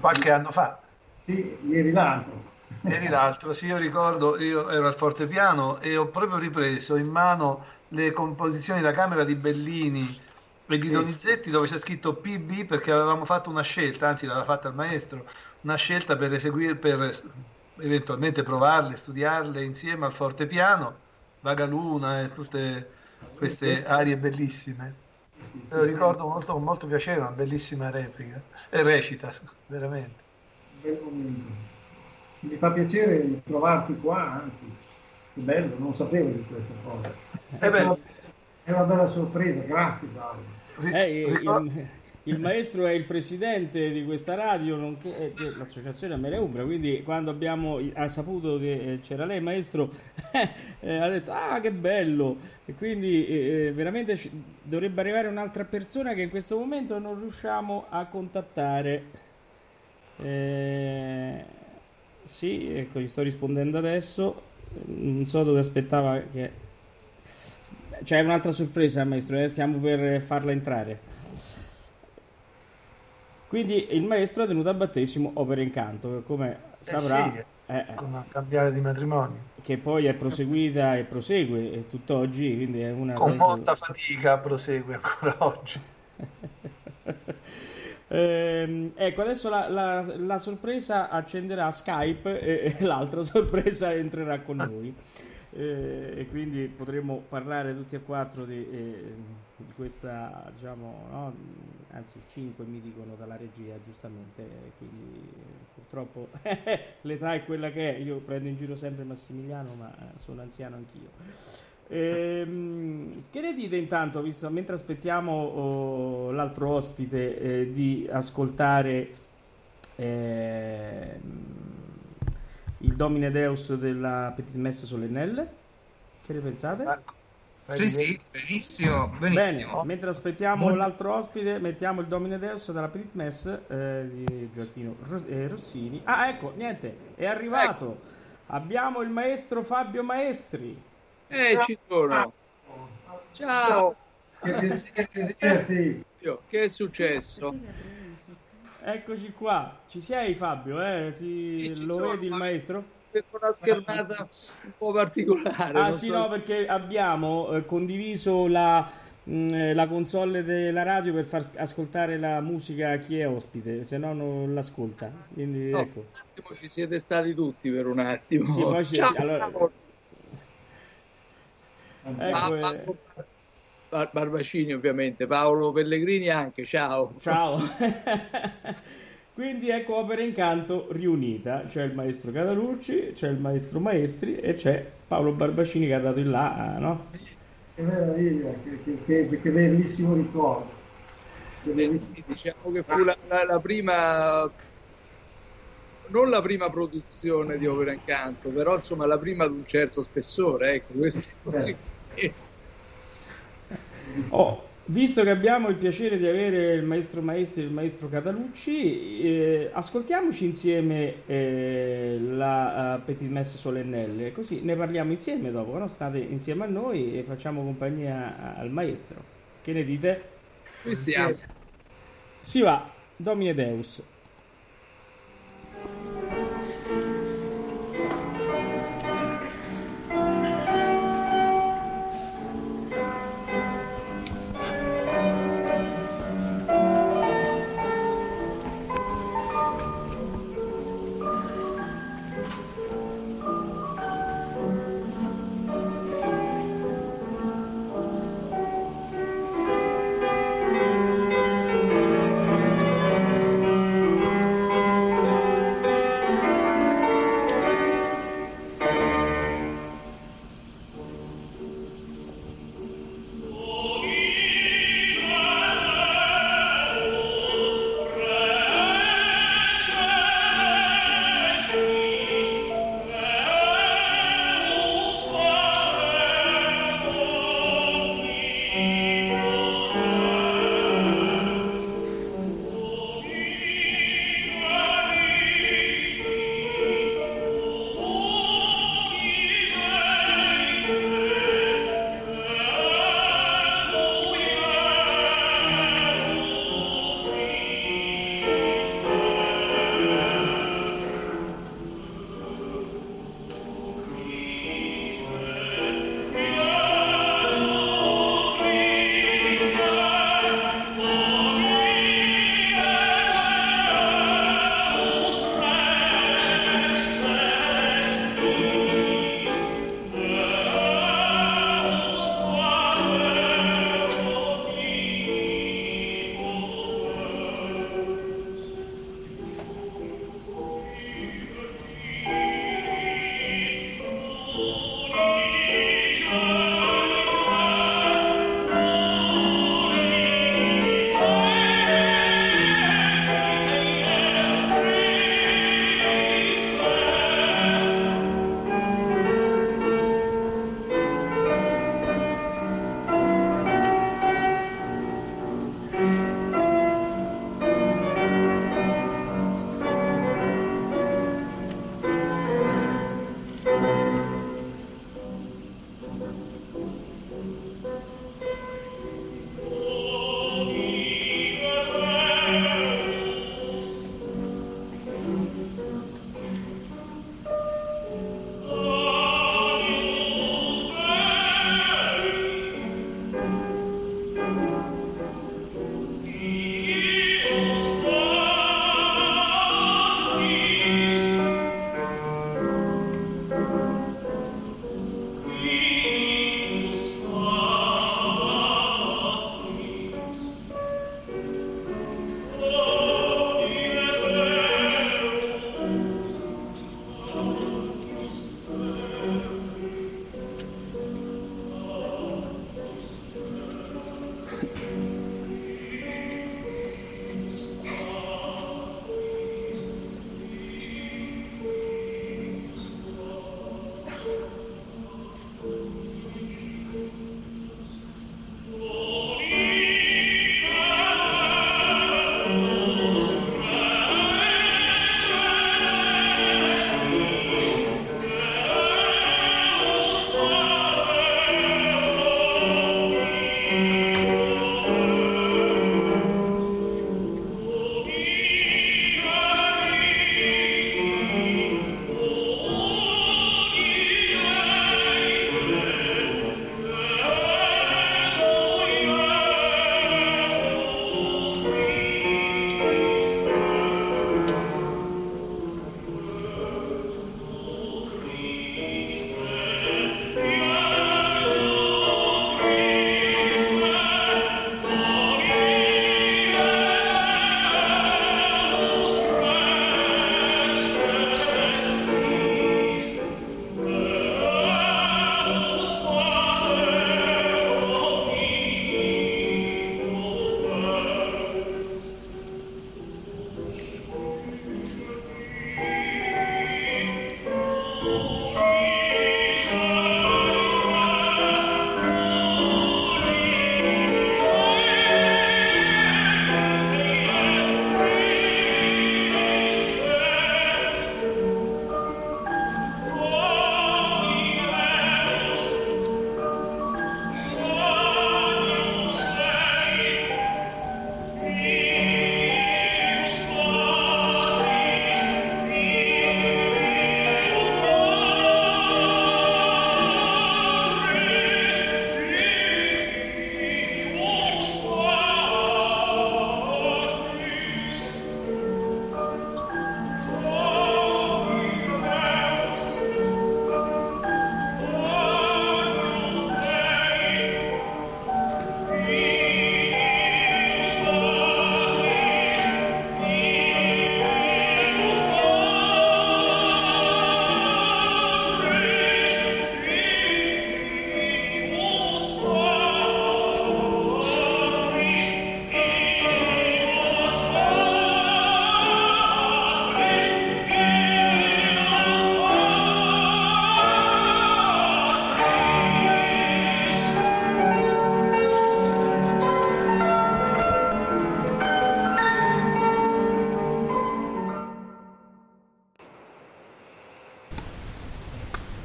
qualche anno fa. Sì, ieri l'altro. Ieri l'altro, sì, io ricordo, io ero al fortepiano e ho proprio ripreso in mano le composizioni da camera di Bellini e di Donizetti dove c'è scritto PB perché avevamo fatto una scelta, anzi l'aveva fatta il maestro, una scelta per eseguire, per eventualmente provarle, studiarle insieme al fortepiano, Vagaluna e tutte queste arie bellissime. Me lo ricordo molto, con molto piacere, una bellissima replica e recita, veramente. Mi fa piacere trovarti qua, anzi, che bello, non sapevo di questa cosa. È una, è una bella sorpresa, grazie Paolo. Così- Eh, il, maestro è il presidente di questa radio, nonché eh, dell'associazione Ameria Umbra, quindi quando abbiamo ha saputo che eh, c'era lei, maestro, eh, ha detto ah che bello, e quindi eh, veramente ci- dovrebbe arrivare un'altra persona che in questo momento non riusciamo a contattare. Eh, sì, ecco, gli sto rispondendo adesso, non so dove aspettava che... C'è un'altra sorpresa, maestro, eh, stiamo per farla entrare. Quindi il maestro ha tenuto a battesimo Opera in Canto, che come saprà, sì, eh, eh, con una cambiale di matrimonio. che poi è proseguita e prosegue eh, tutt'oggi, quindi è una Con penso- molta fatica prosegue ancora oggi. Ehm, ecco, adesso la, la- la sorpresa accenderà Skype e, e l'altra sorpresa entrerà con noi. Eh, e quindi potremo parlare tutti e quattro di, eh, di questa, diciamo, no? anzi cinque mi dicono dalla regia, giustamente, eh, quindi eh, purtroppo l'età è quella che è, io prendo in giro sempre Massimiliano, ma eh, sono anziano anch'io. Ehm, che ne dite intanto, visto, mentre aspettiamo oh, l'altro ospite, eh, di ascoltare ehm, il Domine Deus della Petite Messe Solennelle? Che ne pensate? Ecco, Sì, sì, benissimo, Bene, benissimo. mentre aspettiamo Molto- l'altro ospite, mettiamo il Domine Deus dalla Petite Messe eh, di Gioacchino eh, Rossini. Ah, ecco, niente, è arrivato. Abbiamo il maestro Fabio Maestri. Eh, ci sono. Ciao. Che piacere vederti. Io, Che è successo? Eccoci qua. Ci sei Fabio? Eh? Ti- lo sono, vedi il ma- maestro? Per una schermata un po' particolare. Ah sì, so- no, perché abbiamo eh, condiviso la, eh, la console della radio per far ascoltare la musica a chi è ospite, se no non l'ascolta. Quindi No, ecco. un attimo ci siete stati tutti per un attimo. Sì, poi ci- Ciao, allora-. Ecco, Ma- eh, Barbacini ovviamente, Paolo Pellegrini anche, ciao. Ciao. Quindi ecco Opera Incanto riunita. C'è il maestro Catalucci, c'è il maestro Maestri e c'è Paolo Barbacini che ha dato il là, no? Che meraviglia, che, che- che- che bellissimo ricordo. Che Eh, bellissimo- sì, diciamo che fu la, la- la prima, non la prima produzione di Opera Incanto, però insomma la prima di un certo spessore, ecco, questo sì. Oh, visto che abbiamo il piacere di avere il maestro Maestri e il maestro Catalucci, eh, ascoltiamoci insieme eh, la eh, Petite Messe Solennelle, così ne parliamo insieme dopo, no? State insieme a noi e facciamo compagnia al maestro. Che ne dite? Qui stiamo. Si va, Domine Deus.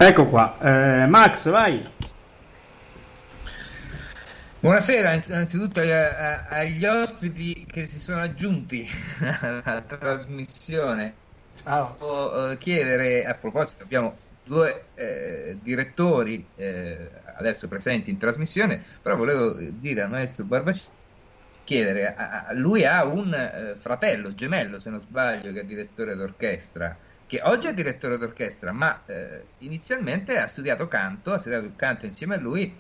Ecco qua, eh, Max, vai. Buonasera innanzitutto agli ospiti che si sono aggiunti alla trasmissione. Ciao. Volevo chiedere, a proposito, abbiamo due eh, direttori eh, adesso presenti in trasmissione, però volevo dire al maestro Barbaciani chiedere, a, a, lui ha un eh, fratello gemello, se non sbaglio, che è direttore d'orchestra, che oggi è direttore d'orchestra, ma eh, inizialmente ha studiato canto, ha studiato il canto insieme a lui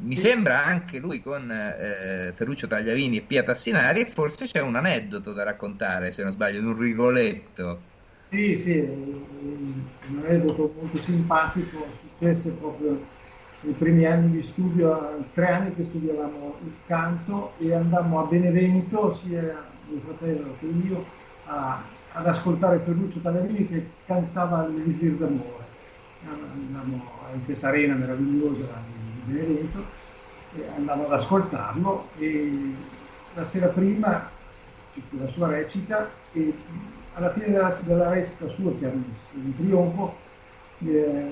mi sembra anche lui con eh, Ferruccio Tagliavini e Pia Tassinari e forse c'è un aneddoto da raccontare, se non sbaglio, un rigoletto. Sì, sì, un aneddoto molto simpatico, successo proprio nei primi anni di studio, tre anni che studiavamo il canto e andammo a Benevento, sia mio fratello che io, a, ad ascoltare Ferruccio Tagliavini che cantava l'Elisir d'amore. Andammo in questa arena meravigliosa Benevento, andavo ad ascoltarlo e la sera prima ci fu la sua recita e alla fine della, della recita sua, che era un trionfo, eh,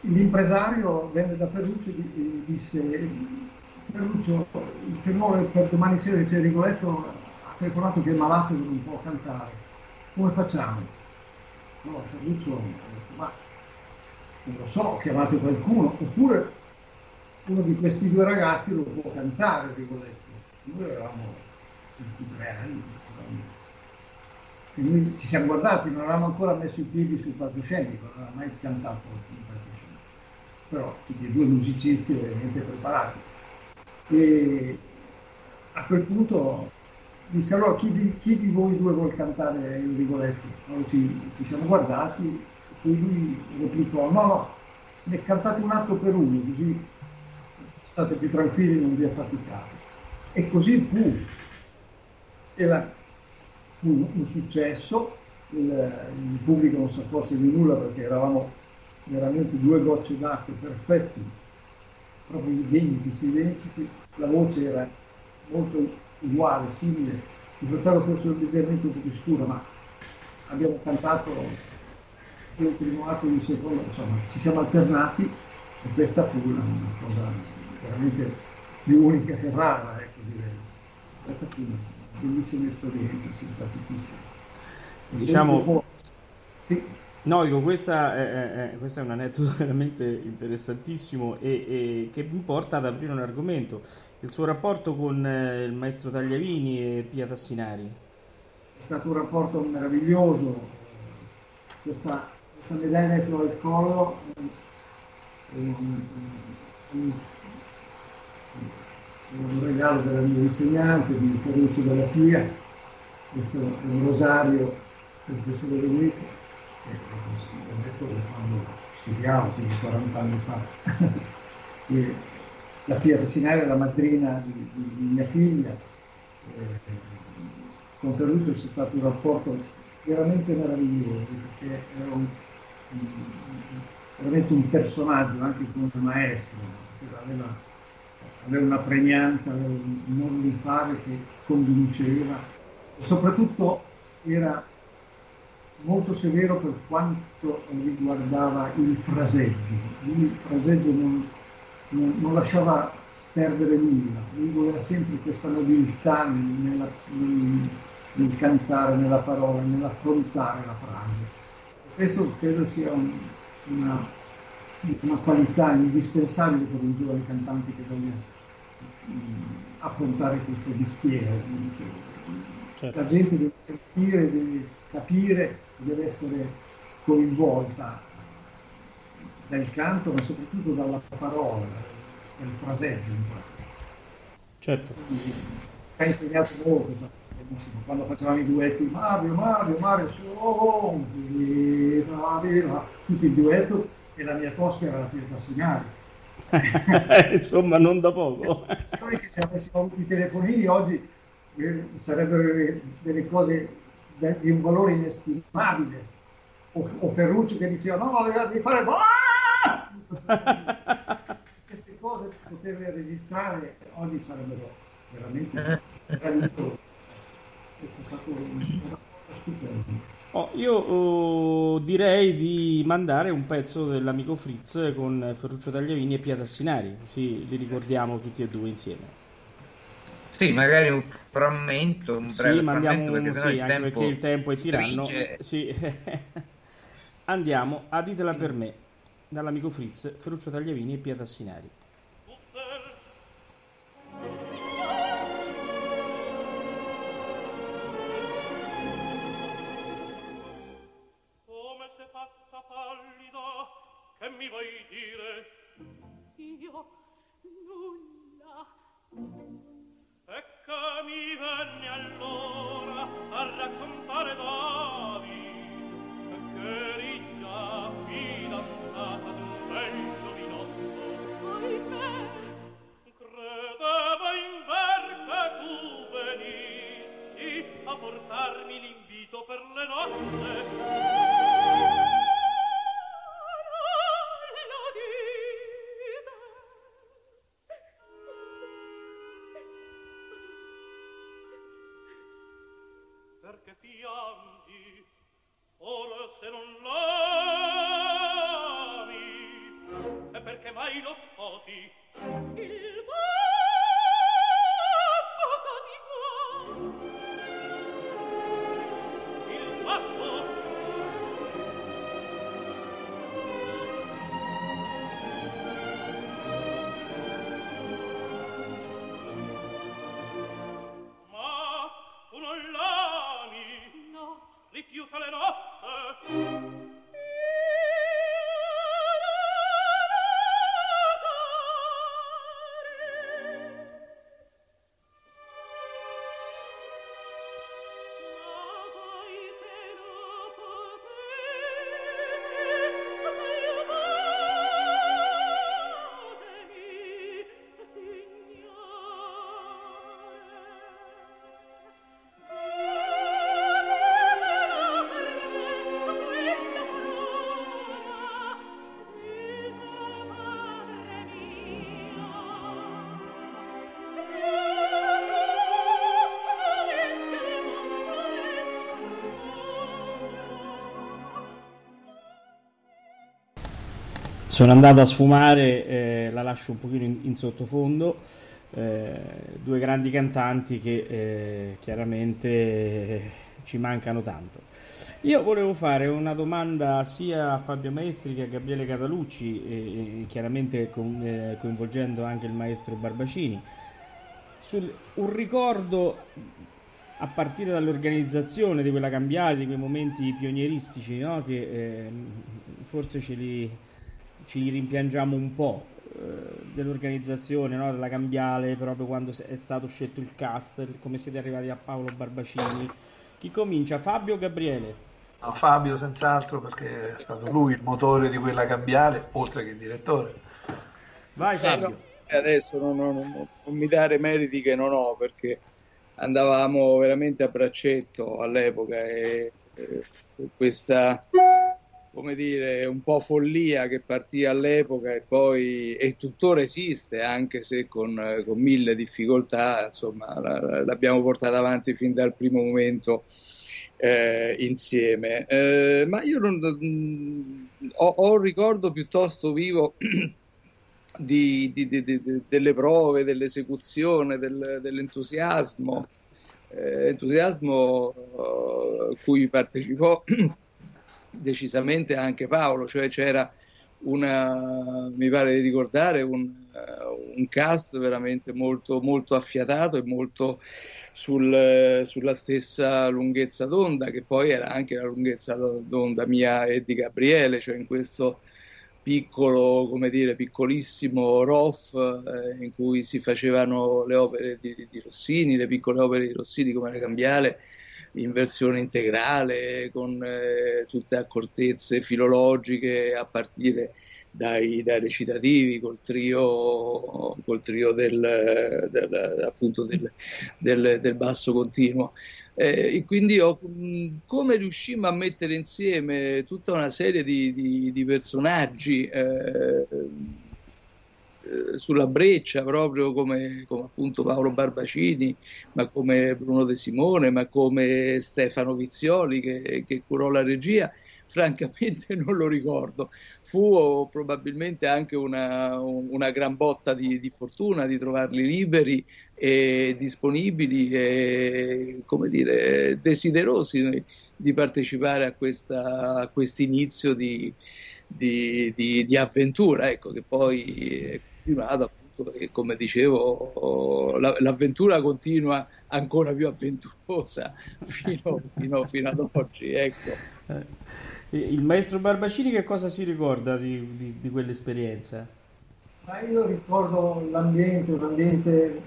l'impresario venne da Ferruccio e disse Ferruccio, il tenore per domani sera c'è Rigoletto ha telefonato che è malato e non può cantare, come facciamo? No, Ferruccio ma non lo so, chiamate qualcuno, oppure uno di questi due ragazzi lo può cantare, Rigoletto. Noi avevamo 23 anni. E noi ci siamo guardati, non avevamo ancora messo i piedi sul palcoscenico, non avevamo mai cantato sul palcoscenico. Però tutti e due musicisti ovviamente preparati. E a quel punto disse allora chi di, chi di voi due vuol cantare il Rigoletto? Allora ci, ci siamo guardati e lui replicò no no, ne cantate un atto per uno, così state più tranquilli, non vi affaticate. E così fu. E la, fu un successo, il, il, pubblico non si accorse di nulla perché eravamo veramente due gocce d'acqua perfetti, proprio identici, identici, la voce era molto uguale, simile, il fratello forse leggermente un po' più scuro, ma abbiamo cantato il primo atto il secondo, insomma, ci siamo alternati e questa fu una, una cosa veramente più unica che rara, ecco direi. Questa fu una bellissima esperienza, simpaticissima. Diciamo... Sì. No, dico, questa è, è, questo è un aneddoto veramente interessantissimo e, e, che mi porta ad aprire un argomento, il suo rapporto con eh, il maestro Tagliavini e Pia Tassinari. È stato un rapporto meraviglioso, questa, questa medaglia che ho al collo è un, un, un regalo della mia insegnante di Ferruccio della Pia, questo è un rosario del professore Che ho detto quando studiavo, quindi 40 anni fa. e la Pia Tassinari è la madrina di, di, di mia figlia. E, con Ferruccio c'è stato un rapporto veramente meraviglioso, perché era un, veramente un personaggio anche come maestro, cioè aveva aveva una pregnanza, aveva un modo di fare che convinceva soprattutto era molto severo per quanto riguardava il fraseggio. Lui il fraseggio non, non, non lasciava perdere nulla, lui voleva sempre questa nobiltà nella, nel, nel, cantare, nella parola, nell'affrontare la frase. Questo credo sia un, una, una qualità indispensabile per un giovane cantante che voglia affrontare questo mestiere. Certo. La gente deve sentire, deve capire, deve essere coinvolta dal canto, ma soprattutto dalla parola, dal fraseggio. Certo. Quindi, ha insegnato molto, quando facevamo i duetti Mario, Mario, Mario, oh, tutti il duetto e la mia tosca era la Pieta Sinari Insomma, non da poco. che se avessimo avuto i telefonini oggi eh, sarebbero delle cose di un valore inestimabile. O, o Ferruccio che diceva no, no, devi fare... Queste cose, poterle registrare oggi sarebbero veramente stato un stupendo. Oh, io oh, direi di mandare un pezzo dell'amico Fritz con Ferruccio Tagliavini e Pia Tassinari, così li ricordiamo tutti e due insieme. Sì, magari un frammento, un breve Sì, mandiamo frammento, perché un, sennò sì, il anche tempo perché il tempo è tiranno. Sì. Andiamo a Ditela per me, dall'amico Fritz, Ferruccio Tagliavini e Pia Tassinari. Come sei E che mi venne allora Sono andato a sfumare, eh, la lascio un pochino in, in sottofondo, eh, due grandi cantanti che eh, chiaramente eh, ci mancano tanto. Io volevo fare una domanda sia a Fabio Maestri che a Gabriele Catalucci, chiaramente con- eh, coinvolgendo anche il maestro Barbacini, sul un ricordo a partire dall'organizzazione di quella cambiale, di quei momenti pionieristici, no? che eh, forse ce li, ci rimpiangiamo un po' eh, dell'organizzazione, no? della cambiale, proprio quando è stato scelto il cast, come siete arrivati a Paolo Barbacini. Chi comincia? Fabio o Gabriele? No, Fabio senz'altro perché è stato lui il motore di quella cambiale, oltre che il direttore. Vai Eh, Fabio. no, adesso non, non- non- non mi dare meriti che non ho perché andavamo veramente a braccetto all'epoca e, e questa come dire un po' follia che partì all'epoca e poi e tuttora esiste anche se con, con mille difficoltà insomma la- la- l'abbiamo portata avanti fin dal primo momento eh, insieme. Eh, ma io non, ho, ho un ricordo piuttosto vivo di- di- di- delle prove, dell'esecuzione, del- dell'entusiasmo, eh, entusiasmo eh, cui partecipò decisamente anche Paolo, cioè c'era una, mi pare di ricordare, un, eh, un cast veramente molto, molto affiatato e molto sul- sulla stessa lunghezza d'onda, che poi era anche la lunghezza d'onda mia e di Gabriele, cioè in questo piccolo, come dire, piccolissimo ROF eh, in cui si facevano le opere di, di Rossini, le piccole opere di Rossini come la Cambiale in versione integrale con eh, tutte accortezze filologiche a partire dai, dai recitativi col trio, col trio del, del- appunto del, del- del basso continuo. Eh, e quindi ho- come riuscimmo a mettere insieme tutta una serie di, di- di personaggi eh, eh, sulla breccia, proprio come, come appunto Paolo Barbacini, ma come Bruno De Simone, ma come Stefano Vizioli che, che curò la regia, francamente non lo ricordo. Fu probabilmente anche una, una gran botta di, di fortuna di trovarli liberi e disponibili e come dire, desiderosi di partecipare a, questa, a questo inizio di, di, di, avventura, ecco, che poi è continuato appunto, e come dicevo, la- l'avventura continua ancora più avventurosa fino, fino- fino ad oggi, ecco. Eh, Il maestro Barbacini che cosa si ricorda di, di- di quell'esperienza? Ma io ricordo l'ambiente, un ambiente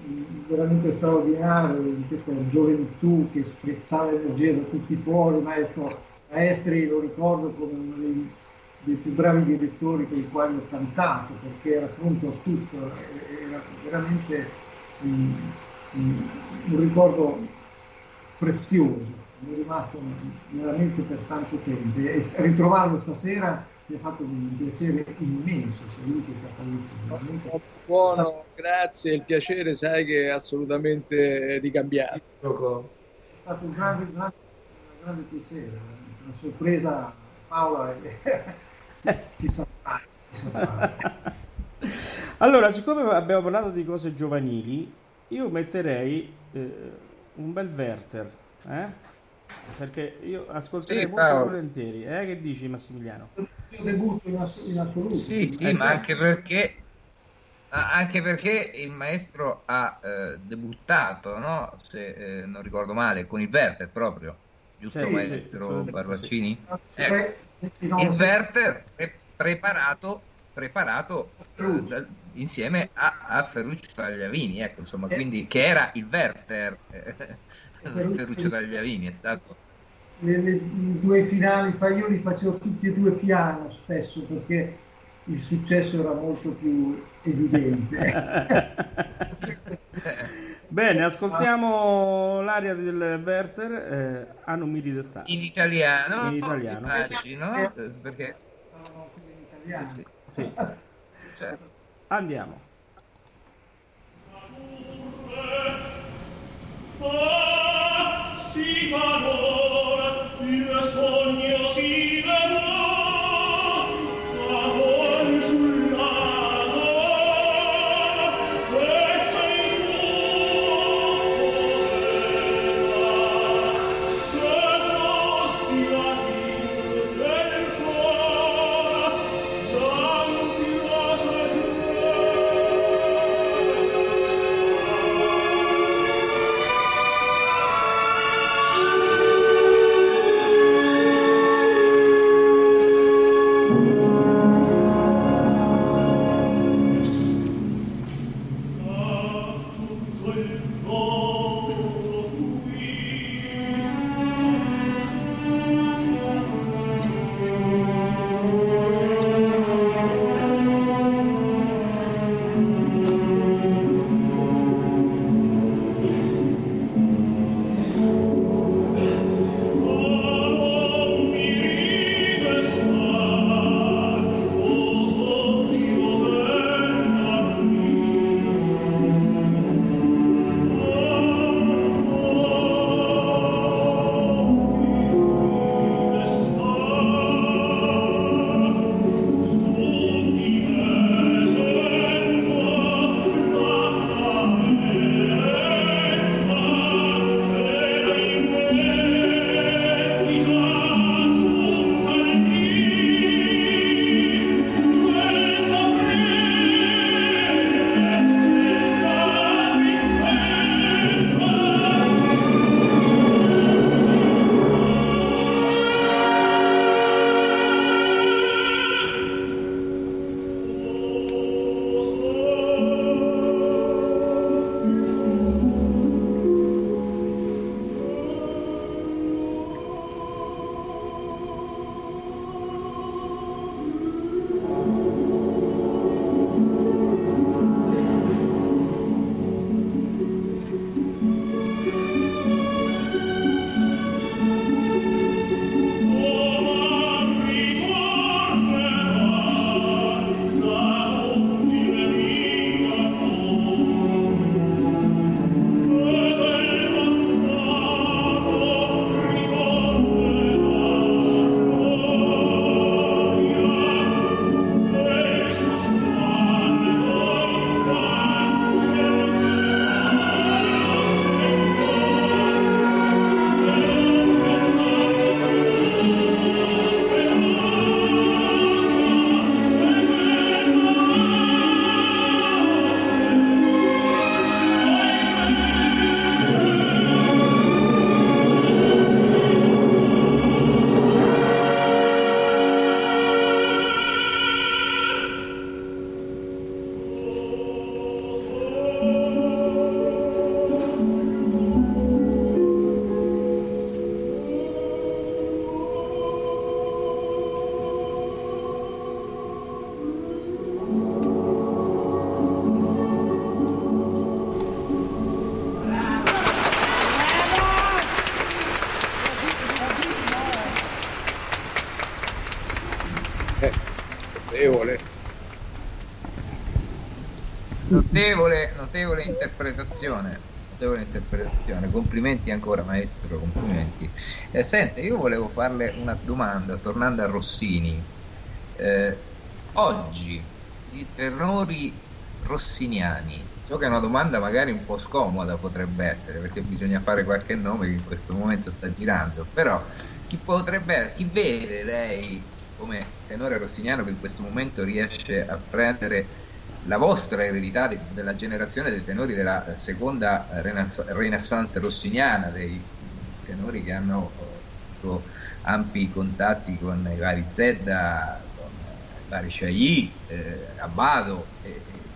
veramente straordinario di questa gioventù che sprezzava energia da tutti i pori, maestro Maestri lo ricordo come uno dei, dei più bravi direttori con i quali ho cantato, perché era pronto a tutto, era veramente mh, mh, un ricordo prezioso, mi è rimasto nella mente per tanto tempo. E ritrovarlo stasera mi ha fatto un piacere immenso, fallendo, veramente. Buono, grazie, il piacere sai che è assolutamente ricambiato. È stato un grande, grande, un grande piacere, una sorpresa Paola ci ci saprà. Allora, siccome abbiamo parlato di cose giovanili, io metterei eh, un bel Werther, eh? Perché io ascolterei Sì, molto volentieri, eh? Che dici Massimiliano? Il mio debutto in, ass- in assoluto. Sì, sì, Eh, ma anche perché, anche perché il maestro ha eh, debuttato, no? Se eh, non ricordo male, con il Werther proprio, giusto Sì, sì, maestro assolutamente Barbaccini? Sì, Ecco, 29 il Werther pre- preparato, preparato dal- insieme a, a Ferruccio Tagliavini, ecco, insomma, Eh. quindi che era il Werther eh, Ferruccio- Tagliavini, è stato le, le- i due finali, io li facevo tutti e due piano spesso perché il successo era molto più evidente. Bene, ascoltiamo l'aria del Werther, eh, a non mi ridestate. in italiano, In italiano. immagino, eh, perché Erano quelli in sì, Sì, cioè, andiamo. Ah, si valora, Notevole, notevole interpretazione. Notevole interpretazione. Complimenti ancora, maestro. Complimenti. Eh, sente, io volevo farle una domanda, tornando a Rossini. Eh, oggi i tenori rossiniani, so che è una domanda magari un po' scomoda potrebbe essere, perché bisogna fare qualche nome che in questo momento sta girando, però chi potrebbe, chi vede lei come tenore rossiniano che in questo momento riesce a prendere la vostra eredità de- della generazione dei tenori della seconda renass- renaissance rossiniana, dei tenori che hanno eh, avuto ampi contatti con i vari Zedda, con i vari Chailly, eh, Abbado e, e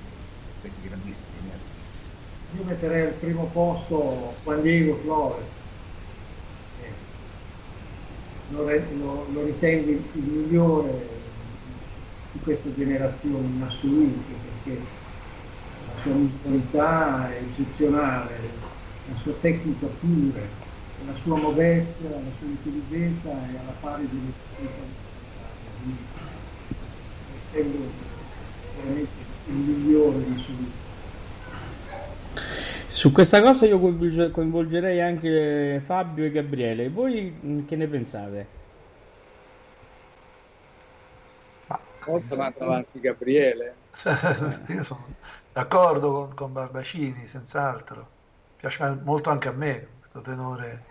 questi grandissimi artisti. Io metterei al primo posto Juan Diego Flores. Eh, Lo, lo- lo ritengo il migliore di questa generazione in assoluto perché la sua musicalità è eccezionale, la sua tecnica pure, la sua modestia, la sua intelligenza è alla pari delle persone ritengo veramente il migliore in assoluto. Su questa cosa io coinvolge- coinvolgerei anche Fabio e Gabriele. Voi che ne pensate? Volta manda avanti Gabriele. Io sono d'accordo con, con Barbacini, senz'altro. Piace molto anche a me questo tenore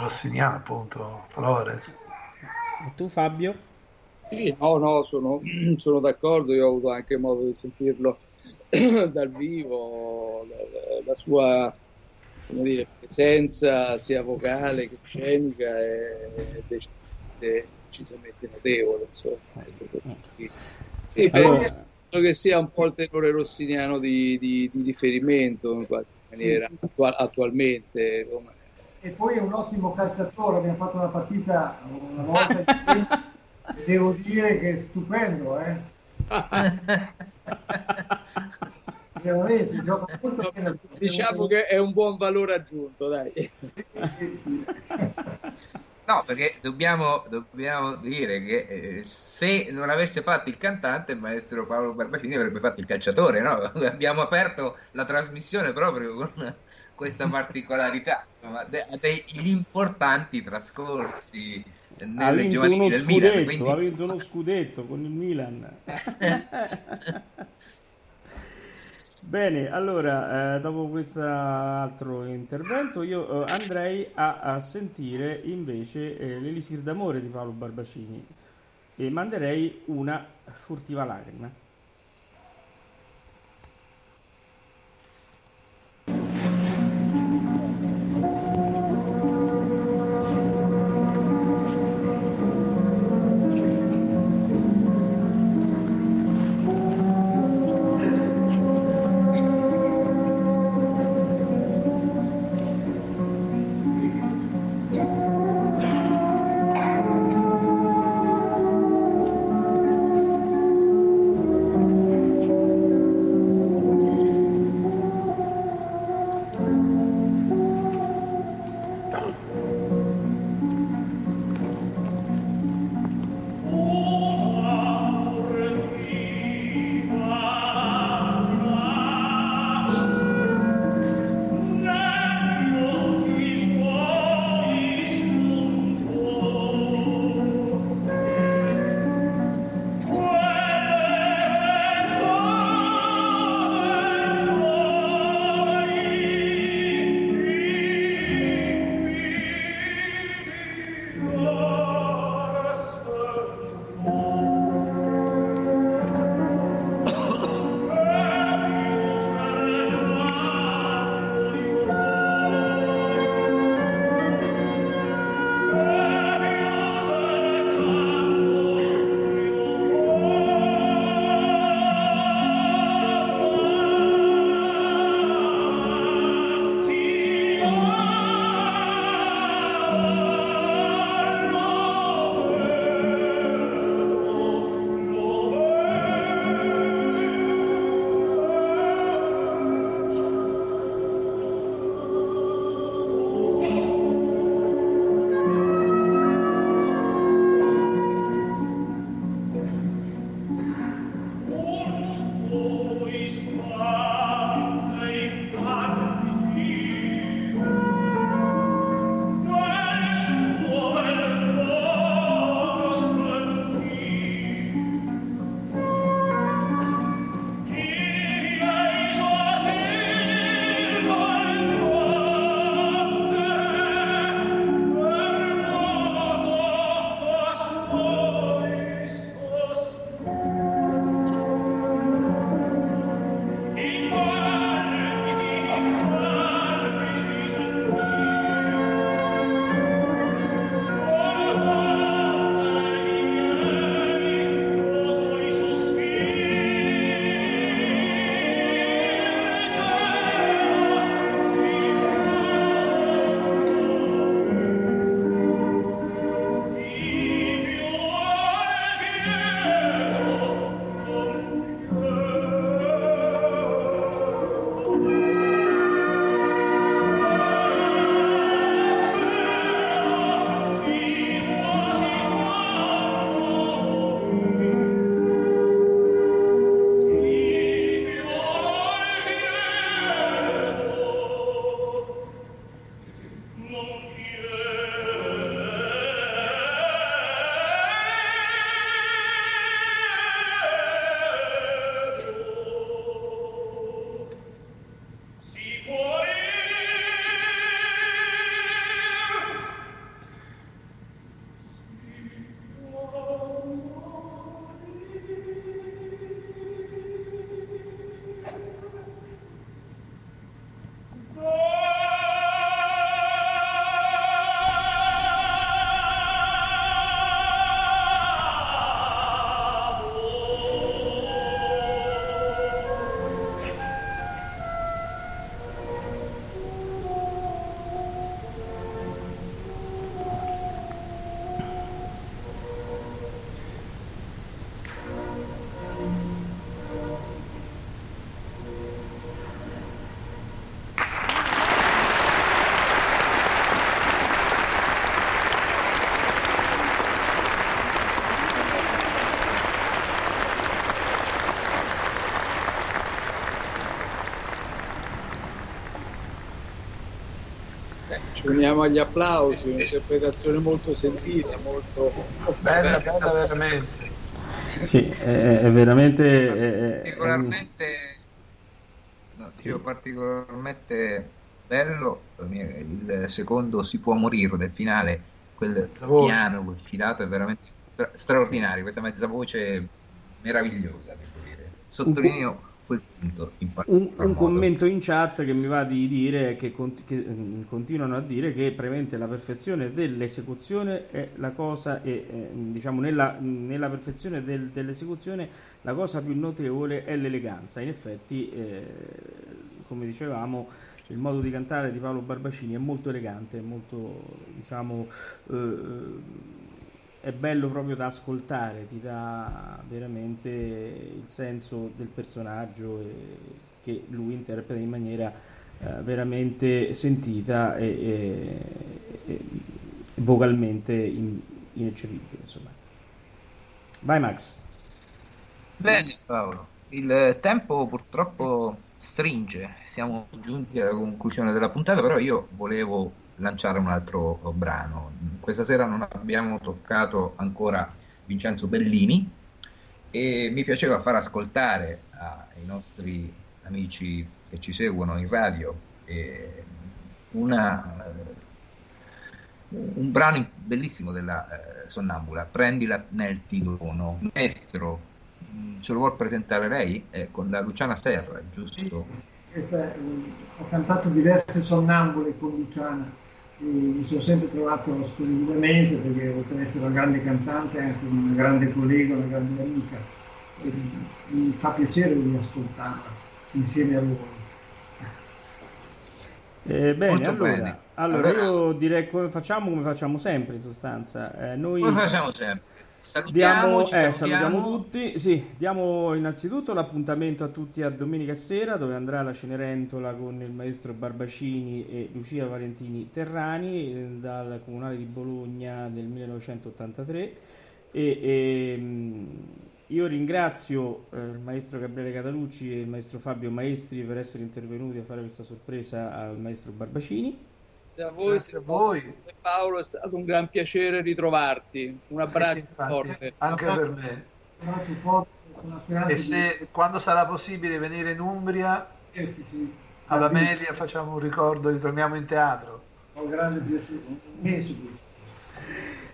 rossiniano, appunto, Flores. E tu Fabio? Sì, no, no, sono, sono d'accordo, io ho avuto anche modo di sentirlo dal vivo, la, la- la sua come dire, presenza sia vocale che scenica è decisamente, decisamente notevole. Insomma. Sì, sì, Allora- penso che sia un po' il tenore rossiniano di, di- di riferimento in qualche maniera attua- attualmente. insomma. E poi è un ottimo calciatore, abbiamo fatto una partita una volta e devo dire che è stupendo, eh? Veramente, gioca molto bene. Diciamo che è un buon valore aggiunto, dai. Sì, sì. No, perché dobbiamo, dobbiamo dire che eh, se non avesse fatto il cantante, il maestro Paolo Barbacini avrebbe fatto il calciatore, no? Abbiamo aperto la trasmissione proprio con questa particolarità, insomma, de- degli importanti trascorsi nelle giovanili del Milan, scudetto, quindi- ha vinto uno scudetto con il Milan. Bene, allora, eh, dopo questo altro intervento, io eh, andrei a, a sentire invece eh, l'Elisir d'amore di Paolo Barbacini e manderei una furtiva lacrima. Ci uniamo agli applausi, un'interpretazione molto sentita, molto Bella, bella veramente. Sì, è, è veramente... è- particolarmente, no, dicevo, particolarmente bello il secondo si può morire del finale quel voce. piano quel filato è veramente stra- straordinario questa mezza voce meravigliosa devo dire sottolineo quel punto Un, un commento in chat che mi va di dire che, conti- che, mm, continuano a dire che praticamente la perfezione dell'esecuzione è la cosa e eh, diciamo nella, nella perfezione del- dell'esecuzione la cosa più notevole è l'eleganza. In effetti eh, come dicevamo il modo di cantare di Paolo Barbacini è molto elegante è molto diciamo eh, è bello proprio da ascoltare, ti dà veramente il senso del personaggio che lui interpreta in maniera eh, veramente sentita e, e- e vocalmente in- ineccepibile. Insomma. Vai Max. Bene Paolo, il tempo purtroppo stringe, siamo giunti alla conclusione della puntata, però io volevo lanciare un altro brano. Questa sera non abbiamo toccato ancora Vincenzo Bellini e mi piaceva far ascoltare ai nostri amici che ci seguono in radio eh, una, un brano bellissimo della eh, Sonnambula, Prendila nel ti dono. Maestro, mh, ce lo vuol presentare lei? È con la Luciana Serra, giusto? Questa è- ho cantato diverse sonnambule con Luciana mi sono sempre trovato splendidamente perché oltre ad essere una grande cantante è anche una grande collega, una grande amica e mi fa piacere di ascoltarla insieme a loro. Eh, bene, Molto allora, bene. allora Allora- io direi come facciamo come facciamo sempre in sostanza. Eh, noi Come facciamo sempre? Salutiamo, Diamo, eh, salutiamo. tutti. Sì, diamo innanzitutto l'appuntamento a tutti a domenica sera dove andrà la Cenerentola con il maestro Barbacini e Lucia Valentini Terrani eh, dal Comunale di Bologna del 1983 e, ehm, io ringrazio eh, il maestro Gabriele Catalucci e il maestro Fabio Maestri per essere intervenuti a fare questa sorpresa al maestro Barbacini. A voi, Grazie a voi. Paolo, è stato un gran piacere ritrovarti. Un Eh abbraccio sì, infatti, forte. anche per me. Con speranza E se quando sarà possibile venire in Umbria, sì, sì. ad Amelia facciamo un ricordo, ritorniamo in teatro. Ho grande piacere.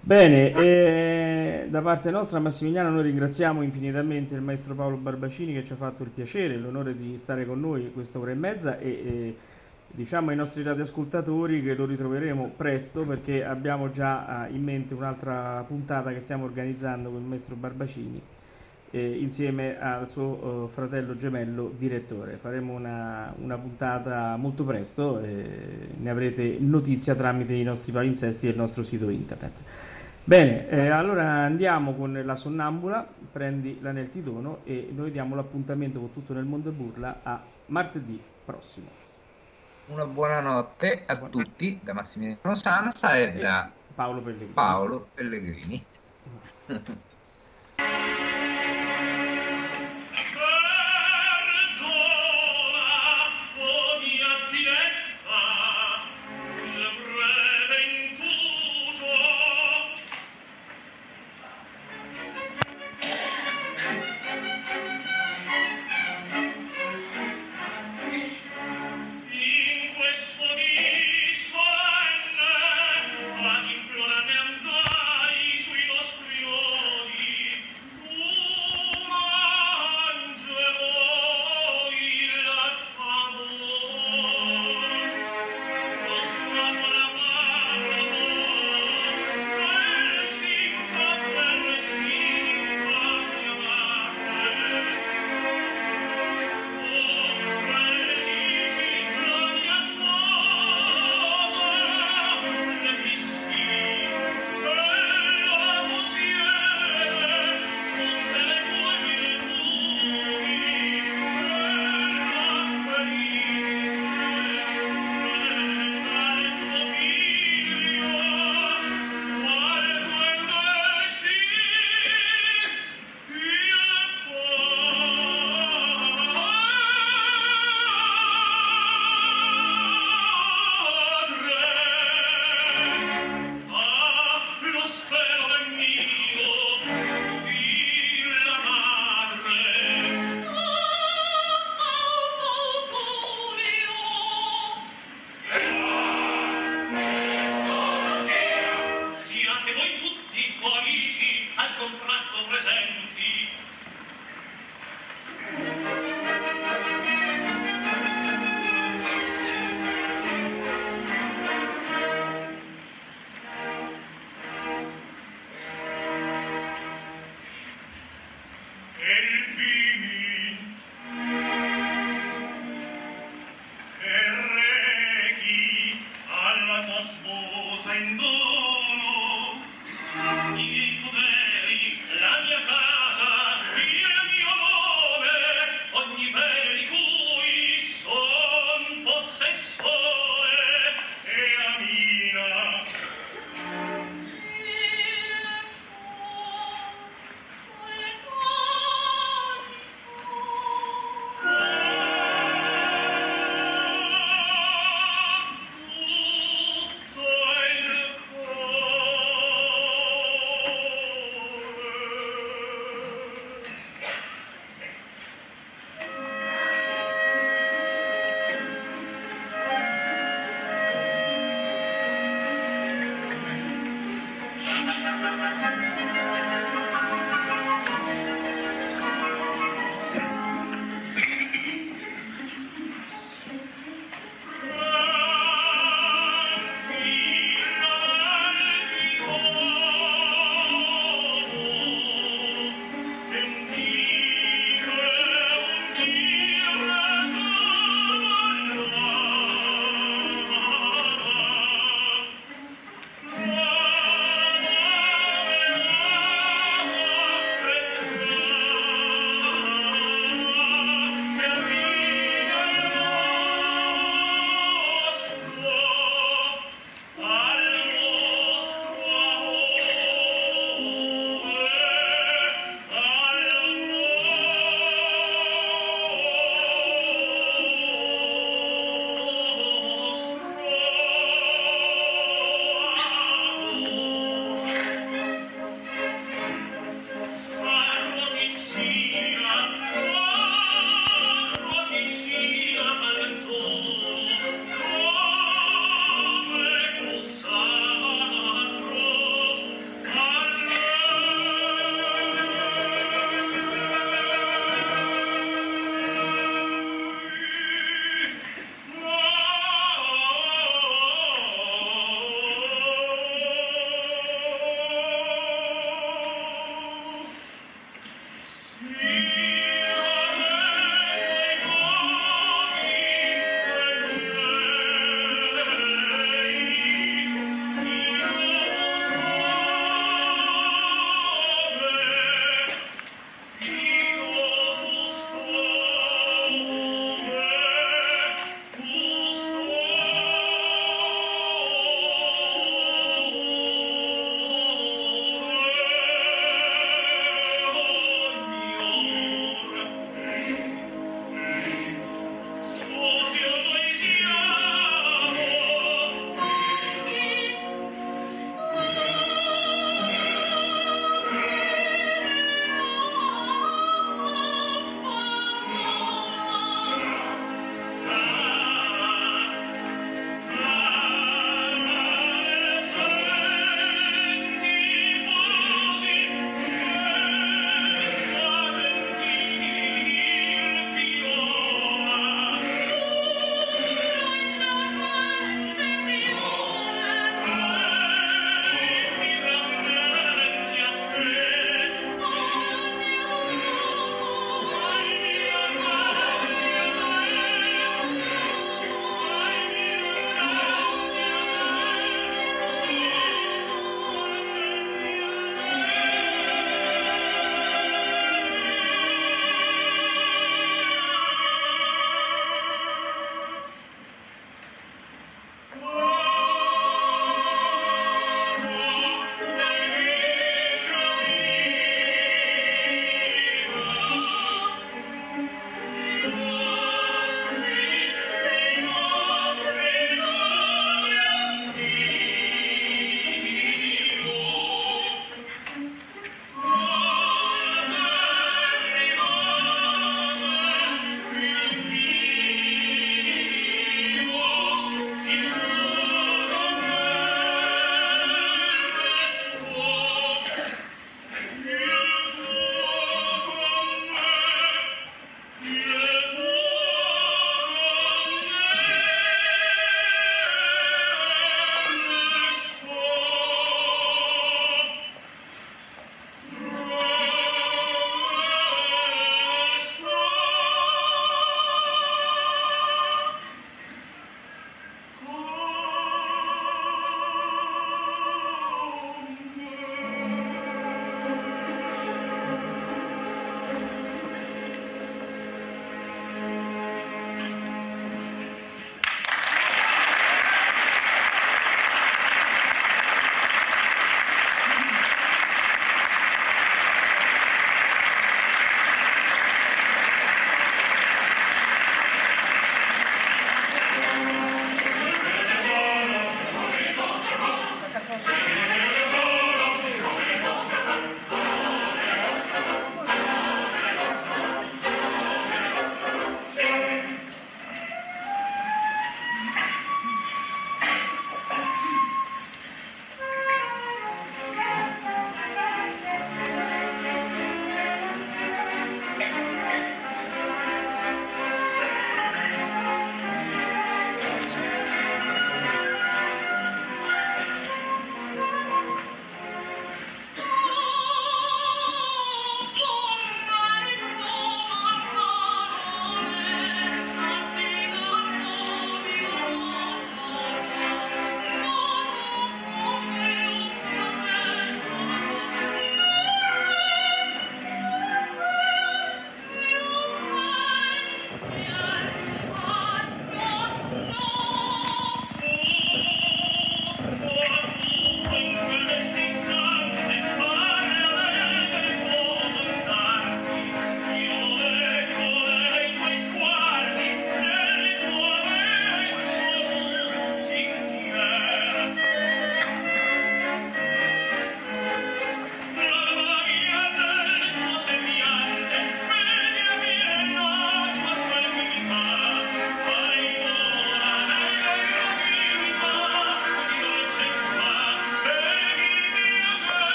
Bene, eh, da parte nostra Massimiliano noi ringraziamo infinitamente il maestro Paolo Barbacini che ci ha fatto il piacere e l'onore di stare con noi questa ora e mezza e, e diciamo ai nostri radioascoltatori che lo ritroveremo presto perché abbiamo già eh, in mente un'altra puntata che stiamo organizzando con il maestro Barbacini eh, insieme al suo eh, fratello gemello direttore. Faremo una, una puntata molto presto e ne avrete notizia tramite i nostri palinsesti e il nostro sito internet. Bene, eh, allora andiamo con la sonnambula, prendi l'anel ti dono e noi diamo l'appuntamento con tutto nel mondo burla a martedì prossimo. Una buonanotte a tutti da Massimiliano Sansa e da Paolo Pellegrini. Paolo Pellegrini.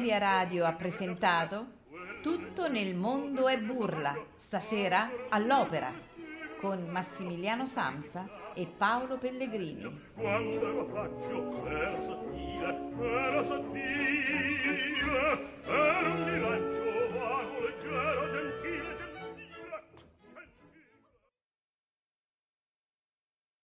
Ameria Radio ha presentato Tutto nel mondo è burla, stasera all'opera, con Massimiliano Samsa e Paolo Pellegrini. quando ero raggio era sottile era sottile era un miraggio